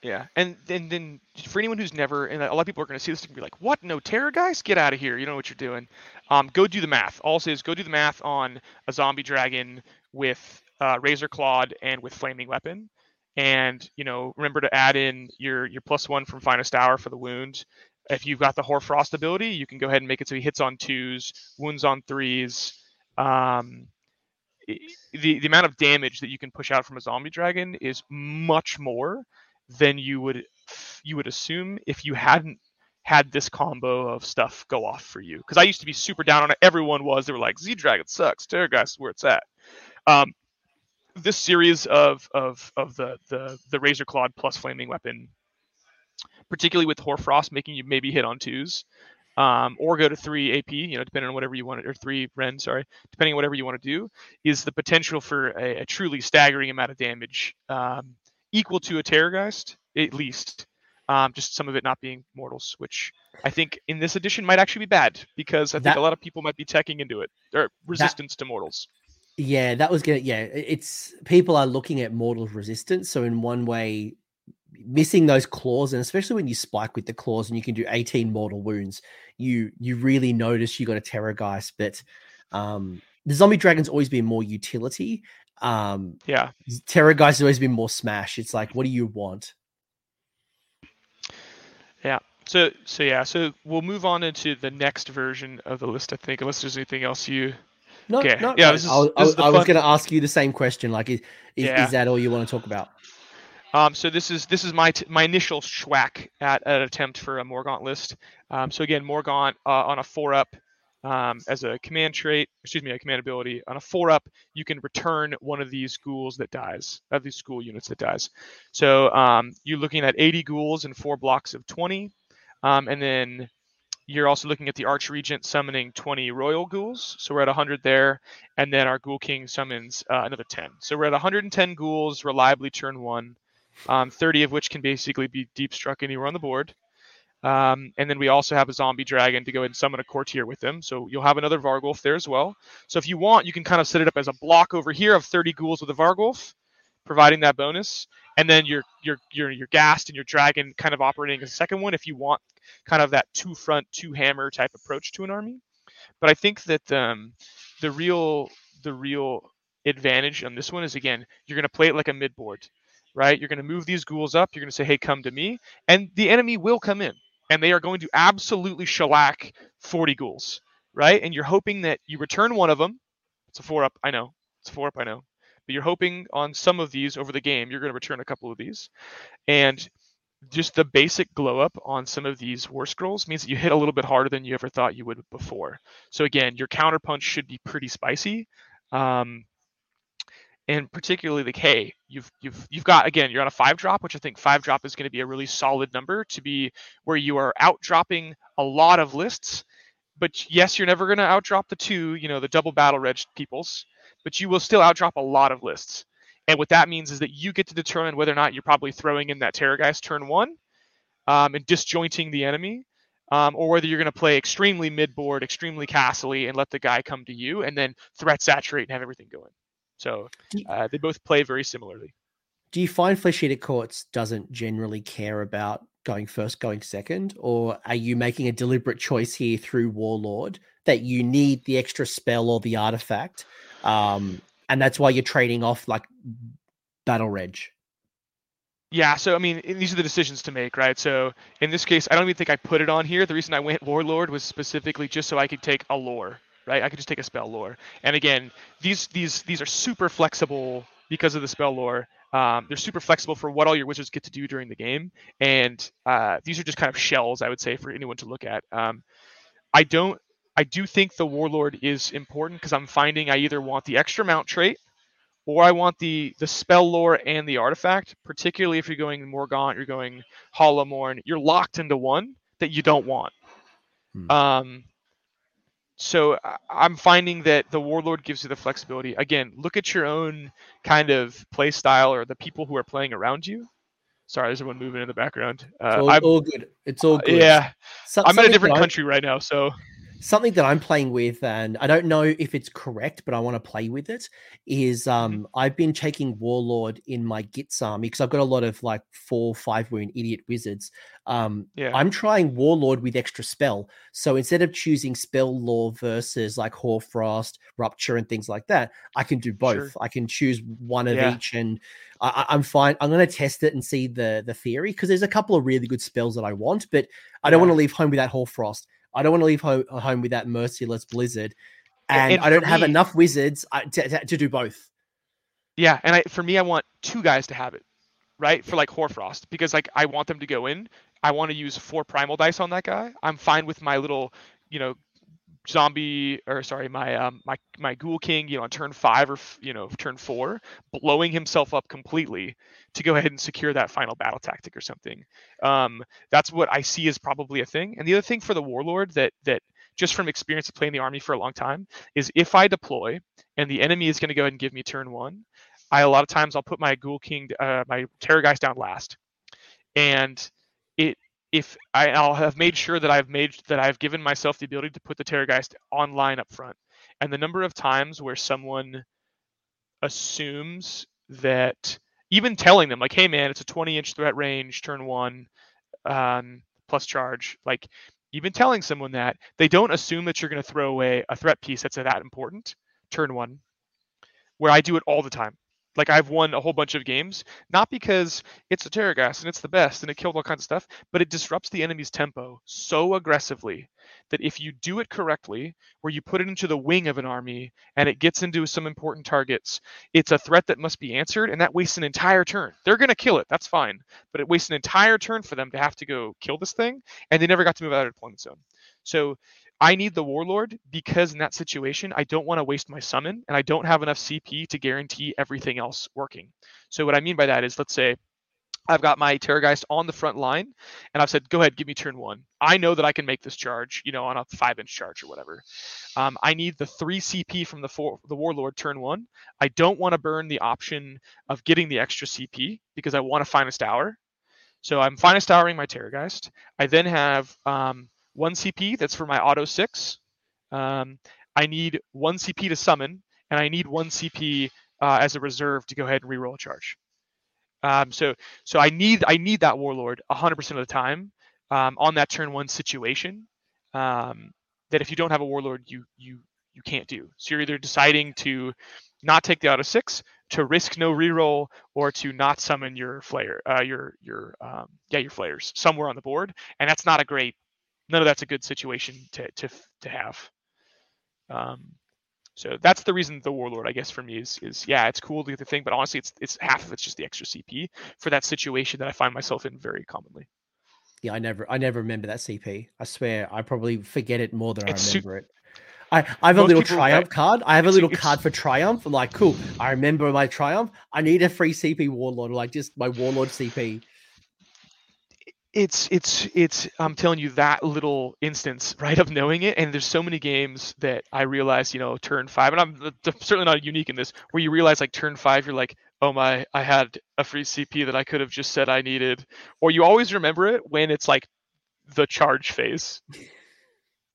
Yeah, and then then for anyone who's never, and a lot of people are going to see this and be like, "What? No terror, guys? Get out of here! You know what you're doing." Um, go do the math. All I'll say is go do the math on a zombie dragon with uh, razor clawed and with flaming weapon, and you know remember to add in your your plus one from finest hour for the wound. If you've got the Hoarfrost ability, you can go ahead and make it so he hits on twos, wounds on threes. Um, the the amount of damage that you can push out from a zombie dragon is much more than you would you would assume if you hadn't had this combo of stuff go off for you. Because I used to be super down on it. Everyone was. They were like, Z Dragon sucks. Terrorgeist is where it's at. Um, this series of of of the the the Razor Clawed plus Flaming Weapon, particularly with Hoarfrost making you maybe hit on twos, um, or go to three AP, you know, depending on whatever you want, or three Rend, sorry, depending on whatever you want to do, is the potential for a, a truly staggering amount of damage. Um, equal to a Terrorgeist, at least. Um, just some of it not being mortals, which I think in this edition might actually be bad because I think that, a lot of people might be teching into it or resistance that, to mortals. Yeah, that was gonna. Yeah, it's people are looking at mortal resistance. So in one way, missing those claws, and especially when you spike with the claws, and you can do eighteen mortal wounds, you you really notice you got a Terrorgeist. But um, the zombie dragon's always been more utility. Um, yeah, Terrorgeist has always been more smash. It's like, what do you want? Yeah. So so yeah. So we'll move on into the next version of the list. I think, unless there's anything else you no, okay. no, yeah, no. this is, I, was, this I was going to ask you the same question. Like, is is, yeah. is that all you want to talk about? Um, so this is this is my t- my initial schwack at an attempt for a Morgaunt list. Um, so again, Morgaunt uh, on a four up um, as a command trait, excuse me, a command ability on a four up, you can return one of these ghouls that dies, of these school units that dies. So um, you're looking at 80 ghouls and four blocks of 20, um, and then you're also looking at the Arch Regent summoning 20 Royal Ghouls. So we're at 100 there. And then our Ghoul King summons uh, another 10. So we're at 110 Ghouls, reliably turn one, um, 30 of which can basically be deep struck anywhere on the board. Um, and then we also have a zombie dragon to go and summon a courtier with them. So you'll have another Varghulf there as well. So if you want, you can kind of set it up as a block over here of 30 ghouls with a Varghulf, providing that bonus. And then your your your your ghast and your dragon kind of operating as a second one if you want kind of that two front, two hammer type approach to an army. But I think that um, the real the real advantage on this one is again, you're going to play it like a mid board, right? You're going to move these ghouls up. You're going to say, "Hey, come to me," and the enemy will come in, and they are going to absolutely shellac 40 ghouls, right? And you're hoping that you return one of them. It's a four up, I know. It's a four up, I know. But you're hoping on some of these over the game, you're going to return a couple of these, and just the basic glow up on some of these war scrolls means that you hit a little bit harder than you ever thought you would before. So again, your counter punch should be pretty spicy. Um, and particularly like, hey, you've you've you've got again, you're on a five drop, which I think five drop is going to be a really solid number to be where you are out dropping a lot of lists. But yes, you're never going to outdrop the two, you know, the double battle reg peoples, but you will still outdrop a lot of lists. And what that means is that you get to determine whether or not you're probably throwing in that Terrorgeist turn one um, and disjointing the enemy, um, or whether you're going to play extremely mid board, extremely castly, and let the guy come to you and then threat saturate and have everything going. So uh, they both play very similarly. Do you find Flesh Eater Courts doesn't generally care about going first, going second, or are you making a deliberate choice here through Warlord that you need the extra spell or the artifact? Um, and that's why you're trading off like battle reg. Yeah, so I mean, these are the decisions to make, right? So in this case, I don't even think I put it on here. The reason I went Warlord was specifically just so I could take a lore, right? I could just take a spell lore. And again, these these these are super flexible because of the spell lore. Um, they're super flexible for what all your wizards get to do during the game, and uh, these are just kind of shells, I would say, for anyone to look at. Um, I don't I do think the Warlord is important because I'm finding I either want the extra mount trait or I want the the spell lore and the artifact. Particularly if you're going Morgaunt, you're going Hollowmourne, you're locked into one that you don't want. Hmm. Um, so I'm finding that the Warlord gives you the flexibility. Again, look at your own kind of play style or the people who are playing around you. Sorry, there's someone moving in the background. Uh, it's all, all, good. It's all good. Uh, yeah, so, I'm in a different country right now, so something that I'm playing with, and I don't know if it's correct, but I want to play with it. Is um, mm-hmm. I've been taking Warlord in my Gitz army because I've got a lot of like four, five wound idiot wizards. Um, yeah. I'm trying Warlord with extra spell. So instead of choosing spell lore versus like Hoarfrost, Rupture, and things like that, I can do both. Sure. I can choose one of yeah. each, and I, am fine. I'm going to test it and see the the theory because there's a couple of really good spells that I want, but I don't want to leave home without Hoarfrost. I don't want to leave home, home with that merciless blizzard, and, and I don't have me, enough wizards to, to, to, do both. Yeah, and I, for me, I want two guys to have it, right? For like Hoarfrost, because like I want them to go in. I want to use four primal dice on that guy. I'm fine with my little, you know, zombie or sorry my um my my ghoul king you know on turn five or you know turn four blowing himself up completely to go ahead and secure that final battle tactic or something. Um that's what i see as probably a thing. And the other thing for the warlord that that just from experience of playing the army for a long time is if i deploy and the enemy is going to go ahead and give me turn one i a lot of times i'll put my ghoul king uh, my Terrorgeist down last. And if I, will have made sure that I've made that I've given myself the ability to put the Terrorgeist online up front. And the number of times where someone assumes that even telling them like, hey man, it's a 20 inch threat range, turn one, um, plus charge, like even telling someone that they don't assume that you're going to throw away a threat piece that's that important, turn one, where I do it all the time. Like I've won a whole bunch of games, not because it's a Terrorgeist and it's the best and it killed all kinds of stuff, but it disrupts the enemy's tempo so aggressively that if you do it correctly, where you put it into the wing of an army and it gets into some important targets, it's a threat that must be answered, and that wastes an entire turn. They're gonna kill it, that's fine, but it wastes an entire turn for them to have to go kill this thing, and they never got to move out of deployment zone. So I need the Warlord because in that situation, I don't want to waste my summon and I don't have enough CP to guarantee everything else working. So what I mean by that is, let's say I've got my Terrorgeist on the front line, and I've said, "Go ahead, give me turn one." I know that I can make this charge, you know, on a five-inch charge or whatever. Um, I need the three CP from the four, the Warlord turn one. I don't want to burn the option of getting the extra CP because I want a finest hour. So I'm finest houring my Terrorgeist. I then have um, one CP that's for my auto six. Um, I need one CP to summon, and I need one CP uh, as a reserve to go ahead and reroll a charge. Um, so so I need I need that warlord 100% of the time um, on that turn one situation. Um, that if you don't have a warlord, you you you can't do. So you're either deciding to not take the auto six, to risk no reroll, or to not summon your flare, uh, your your um, yeah your flayers somewhere on the board, and that's not a great. None of that's a good situation to to to have. Um, so that's the reason the warlord, I guess, for me is is yeah, it's cool to get the thing, but honestly, it's it's half of it's just the extra CP for that situation that I find myself in very commonly. Yeah, I never I never remember that CP. I swear, I probably forget it more than it's I remember su- it. I, I have a little triumph card. I have a little card for triumph. I'm like, cool. I remember my triumph. I need a free CP warlord, like just my warlord CP it's it's it's i'm telling you that little instance right of knowing it and there's so many games that i realize you know turn five and i'm uh, certainly not unique in this where you realize like turn five you're like oh my i had a free cp that i could have just said i needed or you always remember it when it's like the charge phase.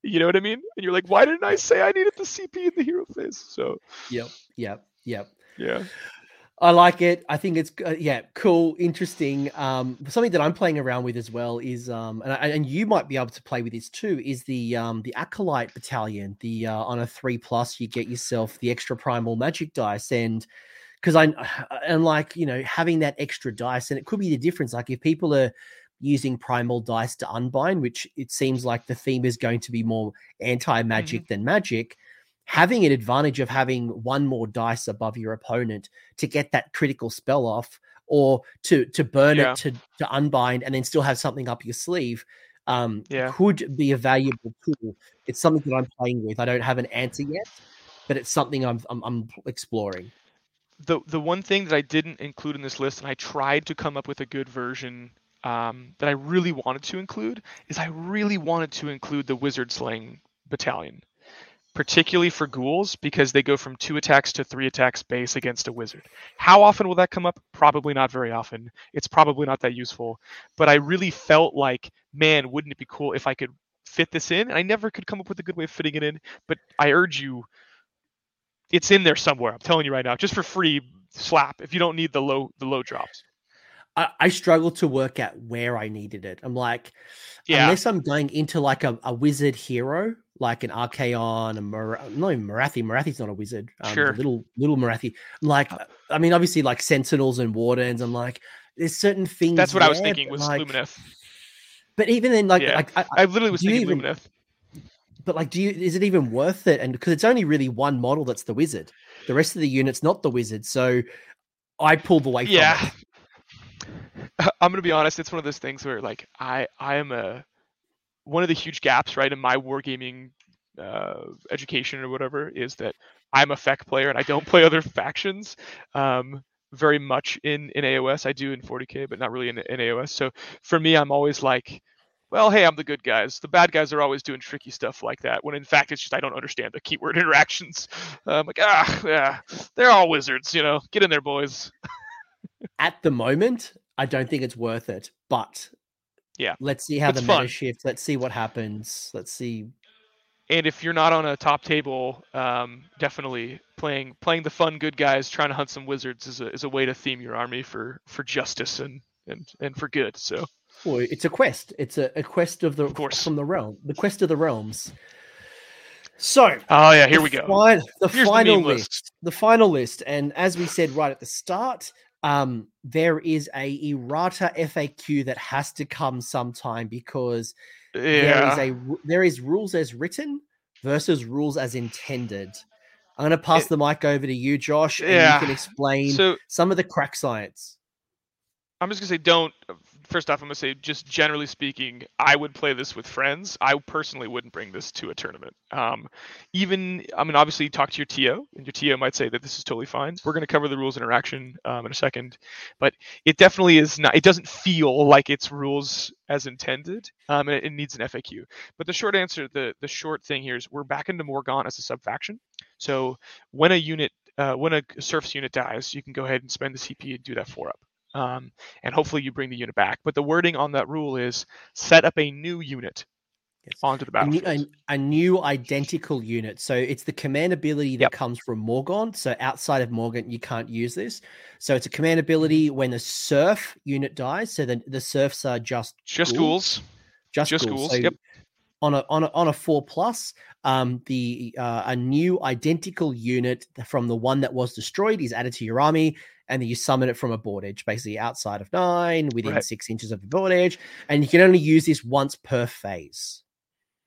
You know what i mean? And you're like why didn't i say i needed the cp in the hero phase? So yep yep yep. Yeah I like it. I think it's uh, yeah, cool, interesting. Um, something that I'm playing around with as well is um, and, and you might be able to play with this too. Is the um the acolyte battalion? The uh, on a three plus, you get yourself the extra primal magic dice, and because I [SIGHS] and like you know having that extra dice, and it could be the difference. Like if people are using primal dice to unbind, which it seems like the theme is going to be more anti magic mm-hmm. than magic having an advantage of having one more dice above your opponent to get that critical spell off or to to burn yeah. it to to unbind and then still have something up your sleeve um, yeah. could be a valuable tool. It's something that I'm playing with. I don't have an answer yet, but it's something I'm I'm, I'm exploring. The the one thing that I didn't include in this list, and I tried to come up with a good version um, that I really wanted to include, is I really wanted to include the wizard slaying battalion particularly for ghouls because they go from two attacks to three attacks base against a wizard. How often will that come up? Probably not very often. It's probably not that useful. But I really felt like, man, wouldn't it be cool if I could fit this in? And I never could come up with a good way of fitting it in. But I urge you, it's in there somewhere. I'm telling you right now, just for free, slap if you don't need the low the low drops. I, I struggle to work out where I needed it. I'm like, yeah. unless I'm going into like a, a wizard hero like an Archaon, a Mar- not even Morathi. Morathi's not a wizard. Um, sure. Little little Morathi. Like, uh I mean, obviously, like Sentinels and Wardens. I'm like, there's certain things. That's what there, I was thinking was like, Lumineth. But even then, like, yeah. like I, I, literally was thinking even, Lumineth. But like, do you? Is it even worth it? And because it's only really one model that's the wizard. The rest of the unit's not the wizard. So I pulled away yeah. from it. [LAUGHS] I'm gonna be honest. It's one of those things where like I I am a one of the huge gaps, right, in my wargaming uh, education or whatever is that I'm a FEC player and I don't [LAUGHS] play other factions um, very much in, in AOS. I do in 40k, but not really in, in AOS. So for me, I'm always like, well, hey, I'm the good guys. The bad guys are always doing tricky stuff like that. When in fact, it's just I don't understand the keyword [LAUGHS] interactions. Uh, I'm like, ah, yeah, they're all wizards. You know, get in there, boys. At the moment, I don't think it's worth it. But yeah. Let's see how it's the fun. meta shifts. Let's see what happens. Let's see. And if you're not on a top table, um, definitely playing playing the fun good guys, trying to hunt some wizards is a is a way to theme your army for for justice and and and for good. So. Well, it's a quest. It's a, a quest of the of course. from the realm, the quest of the realms. So, oh yeah, here we go. Fi- the Here's final the list. list. The final list, and as we said right at the start, um, there is a errata FAQ that has to come sometime because yeah. there is a there is rules as written versus rules as intended. I'm going to pass it, the mic over to you, Josh, and yeah. you can explain so, some of the crack science. I'm just gonna say don't first off, I'm gonna say just generally speaking, I would play this with friends. I personally wouldn't bring this to a tournament. Um, even, I mean, obviously, talk to your TO, and your TO might say that this is totally fine. We're gonna cover the rules interaction um, in a second, but it definitely is not. It doesn't feel like it's rules as intended. Um, and it, it needs an FAQ. But the short answer, the the short thing here is we're back into Morgaunt as a sub faction. So when a unit uh, when a surface unit dies, you can go ahead and spend the CP and do that four up um, and hopefully you bring the unit back. But the wording on that rule is set up a new unit yes. onto the battlefield. A, a, a, new identical unit. So it's the command ability that yep. comes from Morgaunt. So outside of Morgaunt, you can't use this. So it's a command ability when the surf unit dies. So the, the Serfs are just just ghouls. Just, just ghouls. ghouls. So yep. On a, on a on a four plus, um, the uh, a new identical unit from the one that was destroyed is added to your army and then you summon it from a board edge, basically outside of nine, within right. six inches of the board edge, and you can only use this once per phase.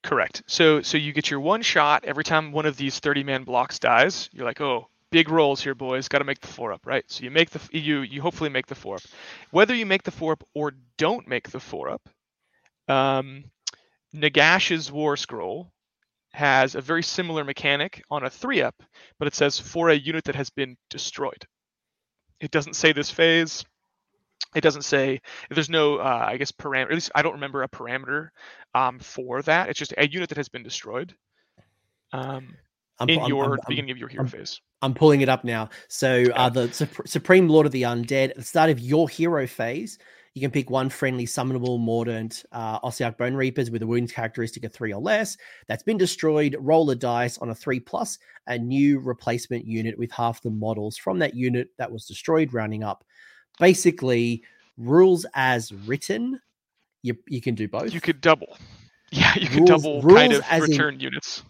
Correct. So so you get your one shot every time one of these 30 man blocks dies. You're like, oh, big rolls here, boys. Got to make the four up, right? So you make the you you hopefully make the four up. Whether you make the four up or don't make the four up, um, Nagash's War Scroll has a very similar mechanic on a three up, but it says for a unit that has been destroyed. It doesn't say this phase. It doesn't say there's no, uh, I guess, parameter. At least I don't remember a parameter um, for that. It's just a unit that has been destroyed um, I'm, in I'm, your I'm, beginning of your hero phase. I'm pulling it up now. So, uh, the Supreme Lord of the Undead at the start of your hero phase, you can pick one friendly summonable Mordant uh, Ossiarch Bone Reapers with a wound characteristic of three or less that's been destroyed. Roll a dice on a three plus, a new replacement unit with half the models from that unit that was destroyed, rounding up. Basically, rules as written, you, you can do both. You could double. [LAUGHS] Yeah, you could double rules kind of return in, units.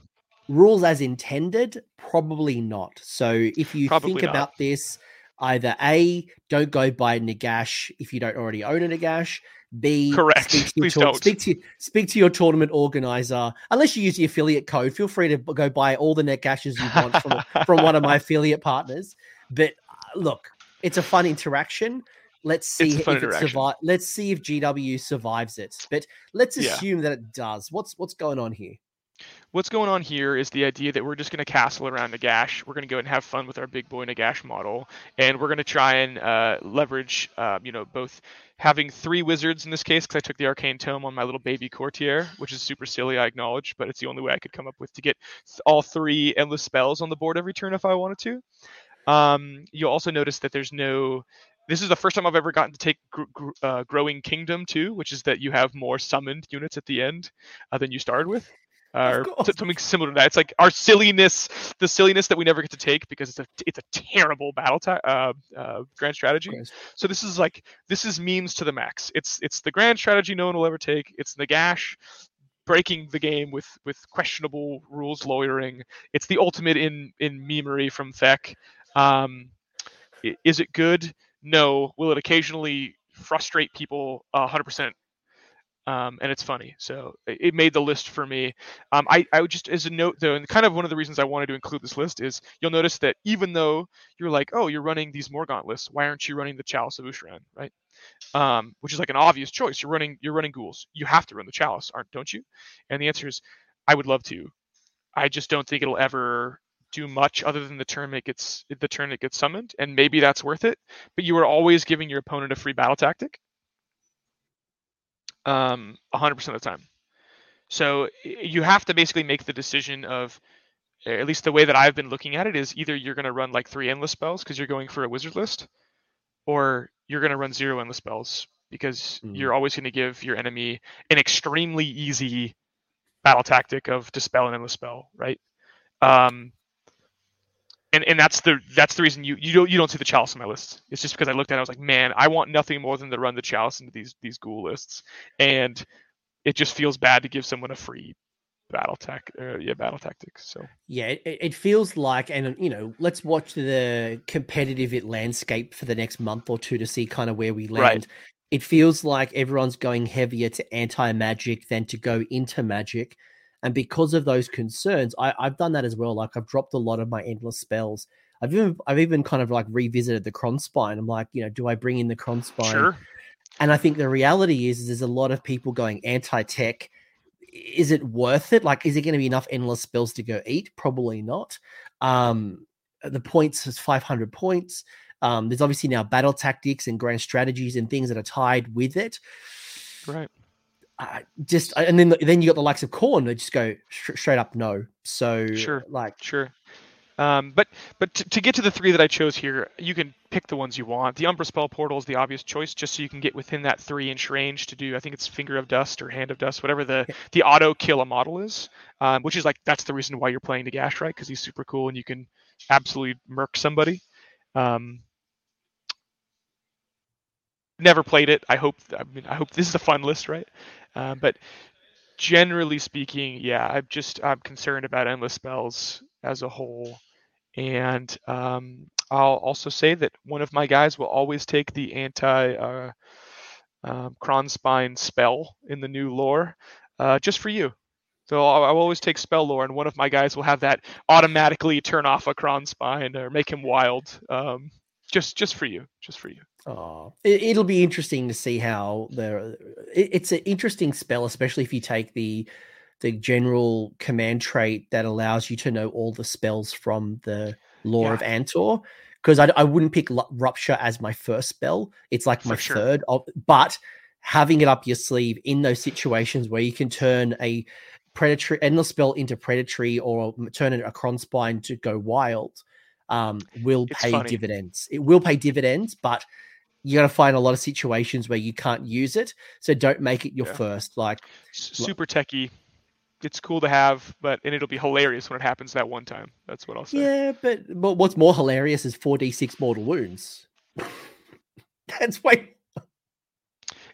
Rules as intended, probably not. So if you probably think not. about this, either A, don't go buy Nagash if you don't already own a Nagash. B, correct. Speak to, Please don't. Speak to speak to your tournament organizer. Unless you use the affiliate code, feel free to go buy all the Nagashes you want from [LAUGHS] from one of my affiliate partners. But uh, look, it's a fun interaction. Let's see if it survives. Let's see if GW survives it. But let's assume yeah. that it does. What's what's going on here? What's going on here is the idea that we're just going to castle around Nagash. We're going to go and have fun with our big boy Nagash model, and we're going to try and uh, leverage, uh, you know, both having three wizards in this case because I took the arcane tome on my little baby courtier, which is super silly, I acknowledge, but it's the only way I could come up with to get all three endless spells on the board every turn if I wanted to. Um, you'll also notice that there's no this is the first time I've ever gotten to take gr- gr- uh, Growing Kingdom too, which is that you have more summoned units at the end uh, than you started with or something similar to that. It's like our silliness, the silliness that we never get to take because it's a it's a terrible battle ta- uh, uh, grand strategy. So this is like this is memes to the max. It's it's the grand strategy no one will ever take. It's Nagash breaking the game with with questionable rules lawyering. It's the ultimate in in memery from FEC. Um, is it good? No. Will it occasionally frustrate people? hundred percent um, and it's funny. So it made the list for me. Um, I, I would just as a note though, and kind of one of the reasons I wanted to include this list is you'll notice that even though you're like, oh, you're running these Morgaunt lists, why aren't you running the Chalice of Ushoran, right? Um, which is like an obvious choice. You're running you're running ghouls. You have to run the Chalice, aren't don't you? And the answer is, I would love to. I just don't think it'll ever do much other than the turn it gets the turn it gets summoned, and maybe that's worth it. But you are always giving your opponent a free battle tactic um, 100% of the time. So you have to basically make the decision of, at least the way that I've been looking at it is either you're going to run like three endless spells because you're going for a wizard list, or you're going to run zero endless spells because mm. you're always going to give your enemy an extremely easy battle tactic of dispel an endless spell, right? Um, and and that's the that's the reason you you don't you don't see the chalice on my list. It's just because I looked at it, I was like, man, I want nothing more than to run the chalice into these these ghoul lists, and it just feels bad to give someone a free battle tech uh, yeah battle tactics so yeah it, it feels like and you know let's watch the competitive landscape for the next month or two to see kind of where we land right. it feels like everyone's going heavier to anti-magic than to go into magic and because of those concerns, I, I've done that as well. Like I've dropped a lot of my endless spells. I've even I've even kind of like revisited the Kron spine. I'm like, you know, do I bring in the Kron spine? Sure. And I think the reality is, is there's a lot of people going anti-tech. Is it worth it? Like, is it going to be enough endless spells to go eat? Probably not. Um, the points is 500 points. Um, there's obviously now battle tactics and grand strategies and things that are tied with it. Right just and then then you got the likes of Khorne they just go straight up no. So sure, like sure. Um, but but to, to, get to the three that I chose here, you can pick the ones you want. The Umbral Spellportal is the obvious choice, just so you can get within that three inch range to do. I think it's Finger of Dust or Hand of Dust, whatever the the auto kill a model is. Um, which is like that's the reason why you're playing the Gash, right? Because he's super cool and you can absolutely murk somebody. Um, never played it. I hope. I mean, I hope this is a fun list, right? Uh, but generally speaking, yeah, I'm just I'm concerned about endless spells as a whole, and um, I'll also say that one of my guys will always take the anti uh, um, Spine spell in the new lore, uh, just for you. So I'll, I'll, always take spell lore, and one of my guys will have that automatically turn off a Krondspine or make him wild, um, just just for you, just for you. Oh, it, will be interesting to see how the. It, it's an interesting spell, especially if you take the the general command trait that allows you to know all the spells from the lore yeah. of Antor. Because I, I wouldn't pick Rupture as my first spell. It's like my sure. third. Of, but having it up your sleeve in those situations where you can turn a predatory endless spell into predatory or turn it a Krondspine to go wild um, will it's pay funny. dividends. It will pay dividends, but you're going to find a lot of situations where you can't use it. So don't make it your yeah. first. Like super techie. It's cool to have, but and it'll be hilarious when it happens that one time. That's what I'll say. Yeah, but but what's more hilarious is four d six mortal wounds. [LAUGHS] That's way.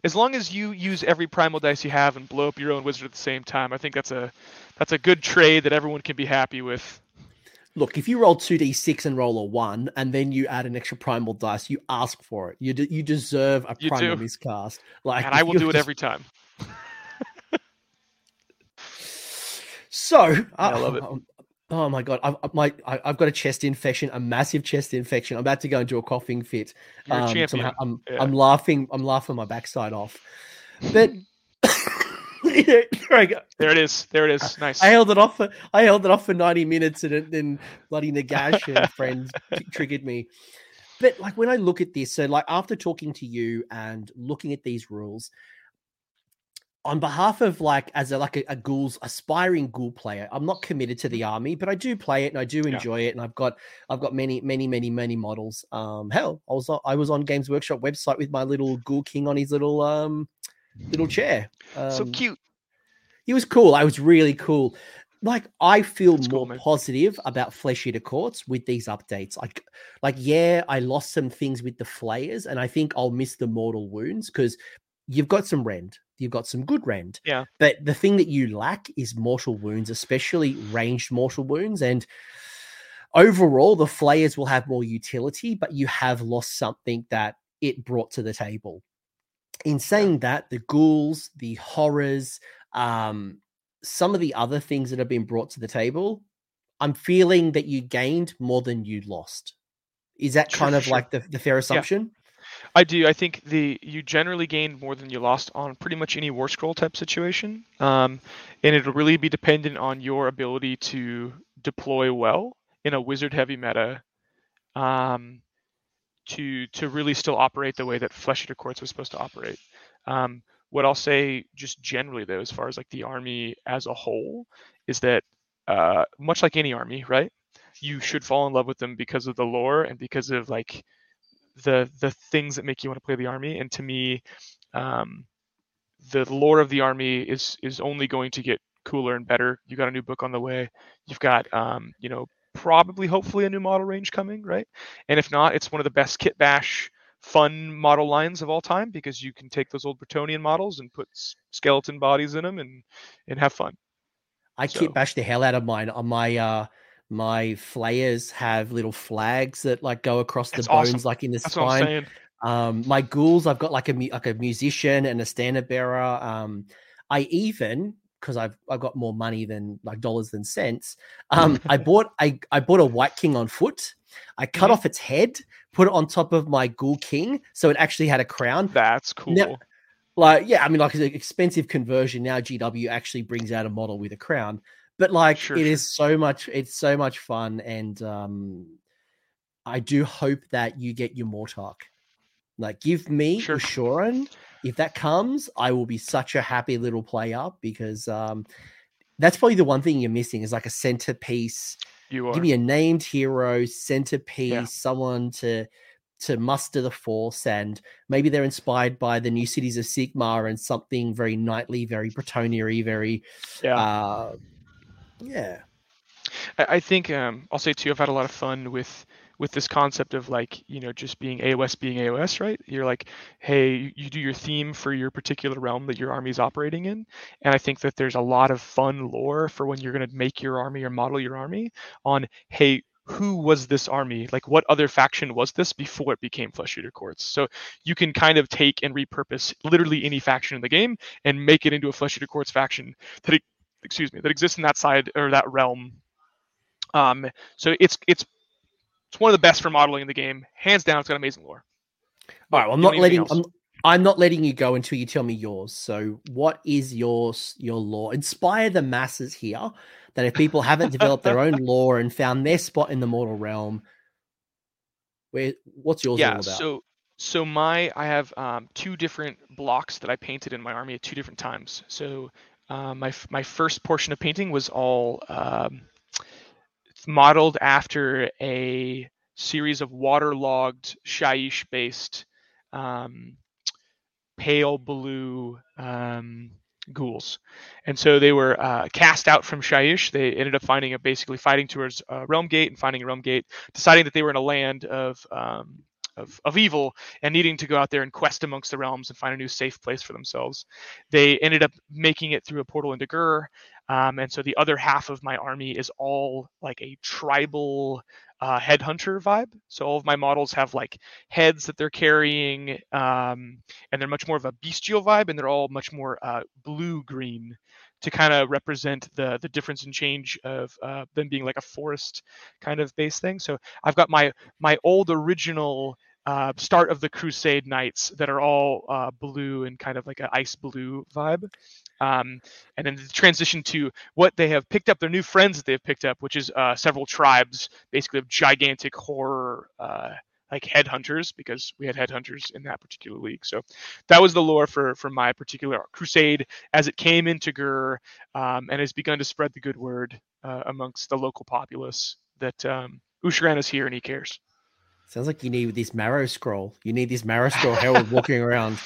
As long as you use every primal dice you have and blow up your own wizard at the same time, I think that's a that's a good trade that everyone can be happy with look, if you roll 2d6 and roll a 1 and then you add an extra primal dice, you ask for it. You de- you deserve a you primal do. miscast. Like And I will do it every time. [LAUGHS] so, uh, I love it. Um, [LAUGHS] oh my god, I've my I, have got a chest infection, a massive chest infection. I'm about to go into a coughing fit. Um, a. So I'm, I'm, yeah. I'm laughing. I'm laughing my backside off. But [LAUGHS] there I go. There it is. There it is. Nice. I held it off for I held it off for 90 minutes and then bloody Nagash [LAUGHS] and friends triggered me. But like when I look at this, so like after talking to you and looking at these rules, on behalf of like as a like a, a ghouls aspiring ghoul player, I'm not committed to the mm-hmm. army, but I do play it and I do enjoy yeah. it, and I've got I've got many many many many models. Um, hell, I was I was on Games Workshop website with my little ghoul king on his little um little chair. Um, so cute. He was cool. I was really cool. Like I feel That's more cool, positive about Flesh Eater Courts with these updates. Like, like yeah, I lost some things with the flayers, and I think I'll miss the mortal wounds because you've got some rend, you've got some good rend. Yeah. But the thing that you lack is mortal wounds, especially ranged mortal wounds, and overall the flayers will have more utility, but you have lost something that it brought to the table in saying that, the ghouls, the horrors, um, some of the other things that have been brought to the table, I'm feeling that you gained more than you lost. Is that kind of like the, the fair assumption? Yeah. I do. I think the you generally gained more than you lost on pretty much any war scroll type situation, um, and it'll really be dependent on your ability to deploy well in a wizard heavy meta. Um, to to really still operate the way that Flesh Eater Courts was supposed to operate. Um, what I'll say just generally though, as far as like the army as a whole, is that uh, much like any army, right? You should fall in love with them because of the lore and because of like the the things that make you want to play the army. And to me, um, the lore of the army is is only going to get cooler and better. You got a new book on the way. You've got um, you know probably, hopefully, a new model range coming, right? And if not, it's one of the best kit bash fun model lines of all time because you can take those old Bretonnian models and put skeleton bodies in them and and have fun. I so. kit bash the hell out of mine on my uh my flayers have little flags that like go across the bones awesome. like in the That's spine. Um, my ghouls, I've got like a like a musician and a standard bearer. Um, I even because I've I've got more money than like dollars than cents. [LAUGHS] Um, I bought I I bought a Wight King on foot. I cut mm-hmm. off its head, put it on top of my Ghoul King, so it actually had a crown. That's cool. Now, like yeah, I mean like it's an expensive conversion now. GW actually brings out a model with a crown, but like sure, it sure. is so much. It's so much fun, and um, I do hope that you get your Mortarch. Like, give me sure. If that comes, I will be such a happy little player because um, that's probably the one thing you're missing is like a centerpiece. You are. Give me a named hero, centerpiece, yeah. someone to to muster the force, and maybe they're inspired by the new cities of Sigmar and something very knightly, very Bretonnia very yeah. Uh, yeah. I, I think um, I'll say too. I've had a lot of fun with with this concept of like you know just being AOS being AOS, right? You're like, hey, you do your theme for your particular realm that your army is operating in, and I think that there's a lot of fun lore for when you're going to make your army or model your army on, hey, who was this army? Like, what other faction was this before it became Flesh Eater Courts? So you can kind of take and repurpose literally any faction in the game and make it into a Flesh Eater Courts faction that, excuse me, that exists in that side or that realm. Um, so it's it's it's one of the best for modeling in the game, hands down. It's got amazing lore. All right, well, I'm not letting I'm, I'm not letting you go until you tell me yours. So, what is yours? Your lore? Inspire the masses here. That if people haven't developed their own [LAUGHS] lore and found their spot in the mortal realm, where what's yours yeah, all about? So, so my I have um, two different blocks that I painted in my army at two different times. So, uh, my my first portion of painting was all um, modeled after a series of waterlogged Shaiish based um, pale blue um, ghouls. And so they were uh, cast out from Shaiish. They ended up finding a basically fighting towards a realm gate and finding realm gate, deciding that they were in a land of um, of, of evil and needing to go out there and quest amongst the realms and find a new safe place for themselves. They ended up making it through a portal into Ghur. Um, and so the other half of my army is all like a tribal uh, headhunter vibe. So all of my models have like heads that they're carrying, um, and they're much more of a bestial vibe, and they're all much more uh, blue green to kind of represent the the difference and change of uh, them being like a forest kind of base thing. So I've got my my old original uh, start of the Crusade Knights that are all uh, blue and kind of like an ice blue vibe. Um, and then the transition to what they have picked up, their new friends that they've picked up, which is uh, several tribes, basically of gigantic horror uh, like headhunters because we had headhunters in that particular league. So that was the lore for for my particular crusade as it came into Ghur um, and has begun to spread the good word uh, amongst the local populace that um, Ushoran is here and he cares. Sounds like you need this marrow scroll. You need this marrow scroll Herald walking around.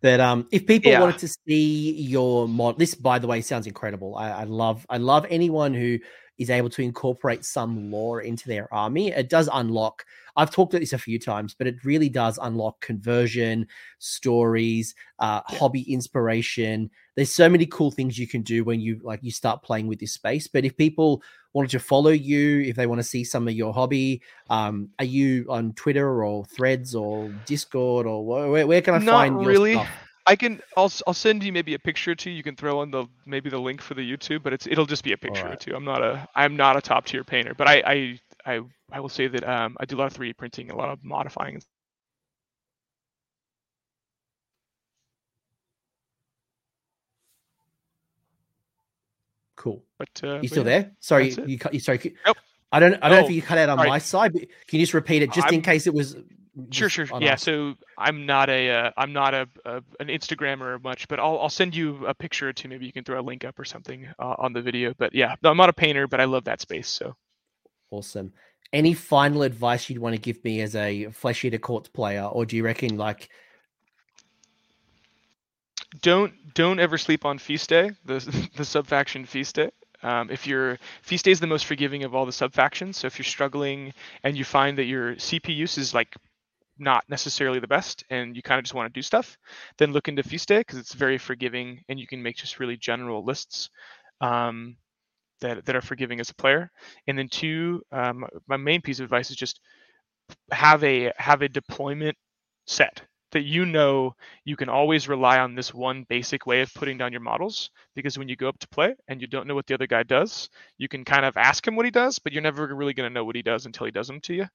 But um, if people yeah. wanted to see your mod, this by the way sounds incredible. I, I love I love anyone who is able to incorporate some lore into their army. It does unlock. I've talked about this a few times, but it really does unlock conversion, stories, uh, yeah. hobby inspiration. There's so many cool things you can do when you like you start playing with this space. But if people wanted to follow you, if they want to see some of your hobby, um, are you on Twitter or Threads or Discord or where, where can I Not find really. Stuff? I can. I'll. I'll send you maybe a picture or two. You can throw on the maybe the link for the YouTube, but it's it'll just be a picture right. or two. I'm not a. I'm not a top tier painter, but I I I, I will say that um, I do a lot of 3D printing, a lot of modifying. Cool. But uh, you still yeah, there? Sorry, you cut. You sorry. Nope. I don't. I don't know if you cut out on my side, but can you just repeat it just I'm, in case it was Sure, sure. Yeah. So I'm not a uh, I'm not a, a, an Instagrammer much, but I'll I'll send you a picture or two. Maybe you can throw a link up or something uh, on the video. But yeah, no, I'm not a painter, but I love that space. So awesome. Any final advice you'd want to give me as a Flesh Eater Courts player, or do you reckon like don't don't ever sleep on feast day the [LAUGHS] the sub faction feast day Um, if you're Feast Day is the most forgiving of all the sub factions. So if you're struggling and you find that your CP use is like not necessarily the best and you kind of just want to do stuff, then look into Feast Day because it's very forgiving and you can make just really general lists um, that, that are forgiving as a player. And then two, um, my main piece of advice is just have a have a deployment set that you know you can always rely on this one basic way of putting down your models because when you go up to play and you don't know what the other guy does you can kind of ask him what he does but you're never really going to know what he does until he does them to you.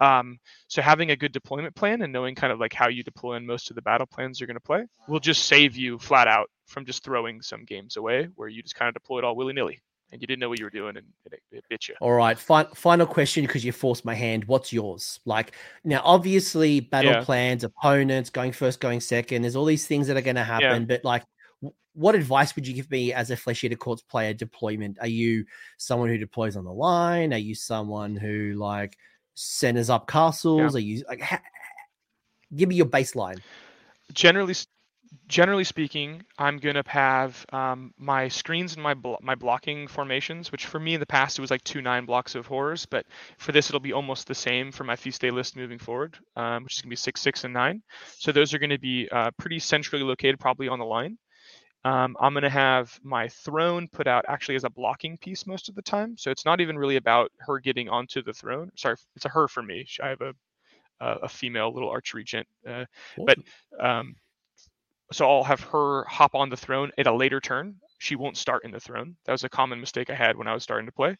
Um, so having a good deployment plan and knowing kind of like how you deploy in most of the battle plans you're going to play will just save you flat out from just throwing some games away where you just kind of deploy it all willy-nilly and you didn't know what you were doing and it, it bit you. All right. Fi- final question because you forced my hand. What's yours? Like now, obviously, battle yeah. plans, opponents, going first, going second. There's all these things that are going to happen. Yeah. But like, w- what advice would you give me as a Flesh Eater Courts player deployment? Are you someone who deploys on the line? Are you someone who like centers up castles? Yeah. Are you like? Ha- give me your baseline. Generally, generally speaking, I'm gonna have um, my screens and my blo- my blocking formations, which for me in the past it was like two nine blocks of horrors, but for this it'll be almost the same for my feast day list moving forward, um, which is gonna be six, six, and nine. So those are gonna be uh, pretty centrally located, probably on the line. Um, I'm gonna have my throne put out actually as a blocking piece most of the time, so it's not even really about her getting onto the throne. Sorry, it's a her for me. I have a a female little Archregent, uh, awesome. but um, so I'll have her hop on the throne at a later turn. She won't start in the throne. That was a common mistake I had when I was starting to play.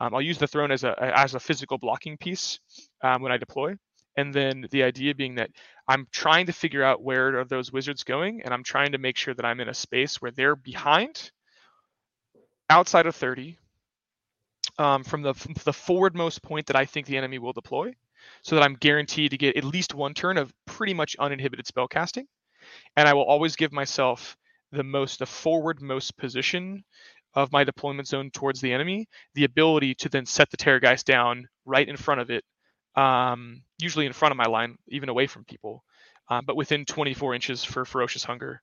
Um, I'll use the throne as a as a physical blocking piece um, when I deploy, and then the idea being that I'm trying to figure out where are those wizards going, and I'm trying to make sure that I'm in a space where they're behind, outside of 30, um, from the from the forwardmost point that I think the enemy will deploy, so that I'm guaranteed to get at least one turn of pretty much uninhibited spell casting and I will always give myself the most the forward most position of my deployment zone towards the enemy, the ability to then set the Terrorgeist down right in front of it, um, usually in front of my line, even away from people, uh, but within 24 inches for Ferocious Hunger.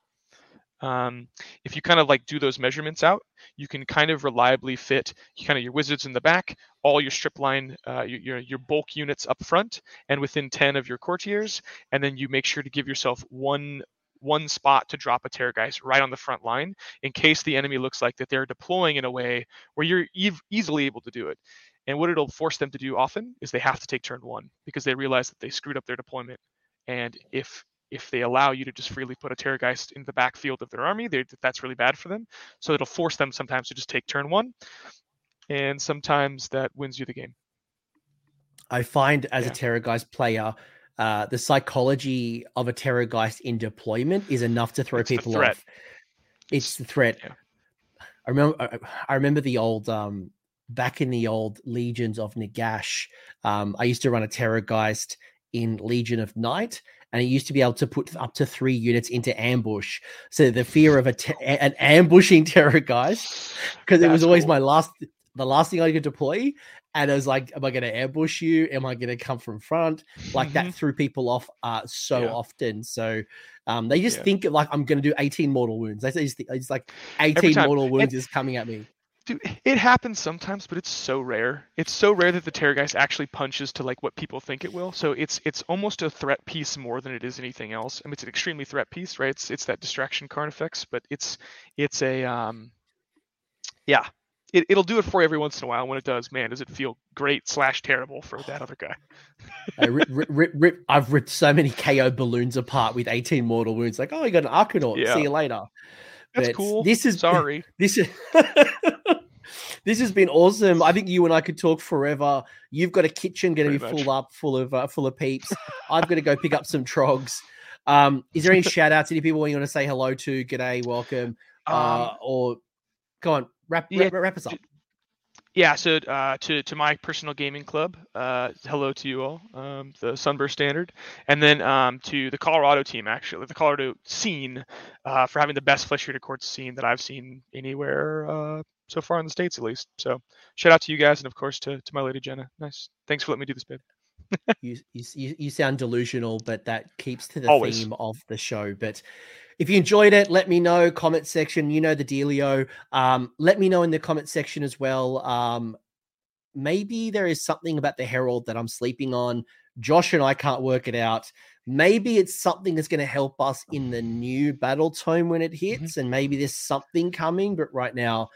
Um, if you kind of like do those measurements out, you can kind of reliably fit kind of your wizards in the back, all your strip line, uh, your, your bulk units up front, and within 10 of your courtiers, and then you make sure to give yourself one one spot to drop a Terrorgeist right on the front line in case the enemy looks like that they're deploying in a way where you're ev- easily able to do it. And what it'll force them to do often is they have to take turn one because they realize that they screwed up their deployment. And if if they allow you to just freely put a Terrorgeist in the backfield of their army, that's really bad for them. So it'll force them sometimes to just take turn one, and sometimes that wins you the game. I find as yeah. a Terrorgeist player, uh, the psychology of a Terrorgeist in deployment is enough to throw it's people off. It's the threat. Yeah. I remember. I remember the old. Um, back in the old legions of Nagash, um, I used to run a Terrorgeist in Legion of Night, and it used to be able to put up to three units into ambush. So the fear of a te- an ambushing [LAUGHS] Terrorgeist, because it was always cool. my last the last thing I could deploy. And I was like, am I going to ambush you? Am I going to come from front? Like that mm-hmm. threw people off uh, so yeah. often. So um, they just yeah. think like I'm going to do 18 mortal wounds. They just think it's like 18 mortal wounds is coming at me. Dude, it happens sometimes, but it's so rare. It's so rare that the Terrorgeist actually punches to like what people think it will. So it's it's almost a threat piece more than it is anything else. I mean, it's an extremely threat piece, right? It's it's that distraction card effects, but it's it's a um, yeah, it, it'll do it for you every once in a while. When it does, man, does it feel great slash terrible for that other guy? I rip, rip, rip, I've ripped so many KO balloons apart with 18 mortal wounds. Like, oh, you got an Arcanaut. Yeah. See you later. That's but cool. This is sorry. [LAUGHS] This is [LAUGHS] this has been awesome. I think you and I could talk forever. You've got a kitchen going to be much. full up, full of uh, full of peeps. I've got to go pick up some trogs. Um, is there any [LAUGHS] shout outs? Any people you want to say hello to? G'day, welcome, uh, um, or go on, wrap, yeah, wrap, wrap us up. Yeah, so uh, to to my personal gaming club, uh, hello to you all, um, the Sunburst Standard, and then um, to the Colorado team, actually, the Colorado scene, uh, for having the best Flesh Eater Courts scene that I've seen anywhere uh, so far in the states, at least. So shout out to you guys, and of course to to my lady Jenna. Nice, thanks for letting me do this bid. you, you you sound delusional, but that keeps to the Always. theme of the show. But if you enjoyed it, let me know. Comment section, you know the dealio. Um, let me know in the comment section as well. Um, maybe there is something about the Herald that I'm sleeping on. Josh and I can't work it out. Maybe it's something that's going to help us in the new battle tome when it mm-hmm. hits, mm-hmm. and maybe there's something coming. But right now,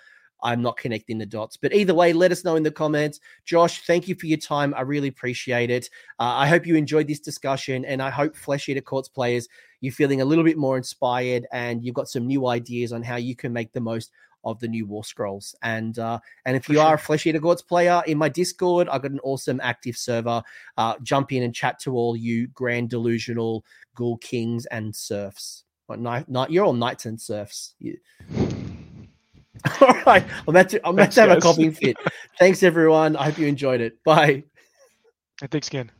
I'm not connecting the dots. But either way, let us know in the comments. Josh, thank you for your time. I really appreciate it. Uh, I hope you enjoyed this discussion, and I hope Flesh Eater Courts players, you're feeling a little bit more inspired and you've got some new ideas on how you can make the most of the new War Scrolls. And uh, and if you sure. are a Flesh Eater Courts player in my Discord, I've got an awesome active server. Uh, jump in and chat to all you grand delusional ghoul kings and serfs. Not, not you're all knights and serfs. You... [LAUGHS] all right, I'm about to I'm about to have guys. a coughing fit. [LAUGHS] Thanks everyone. I hope you enjoyed it. Bye. Thanks again.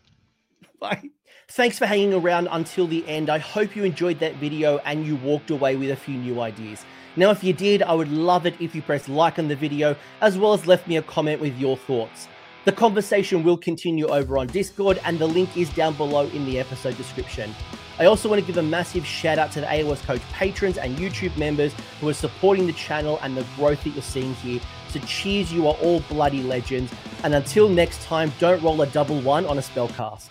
Bye. Thanks for hanging around until the end. I hope you enjoyed that video and you walked away with a few new ideas. Now, if you did, I would love it if you press like on the video, as well as left me a comment with your thoughts. The conversation will continue over on Discord, and the link is down below in the episode description. I also want to give a massive shout out to the AOS Coach patrons and YouTube members who are supporting the channel and the growth that you're seeing here. So, cheers, you are all bloody legends. And until next time, don't roll a double one on a spellcast.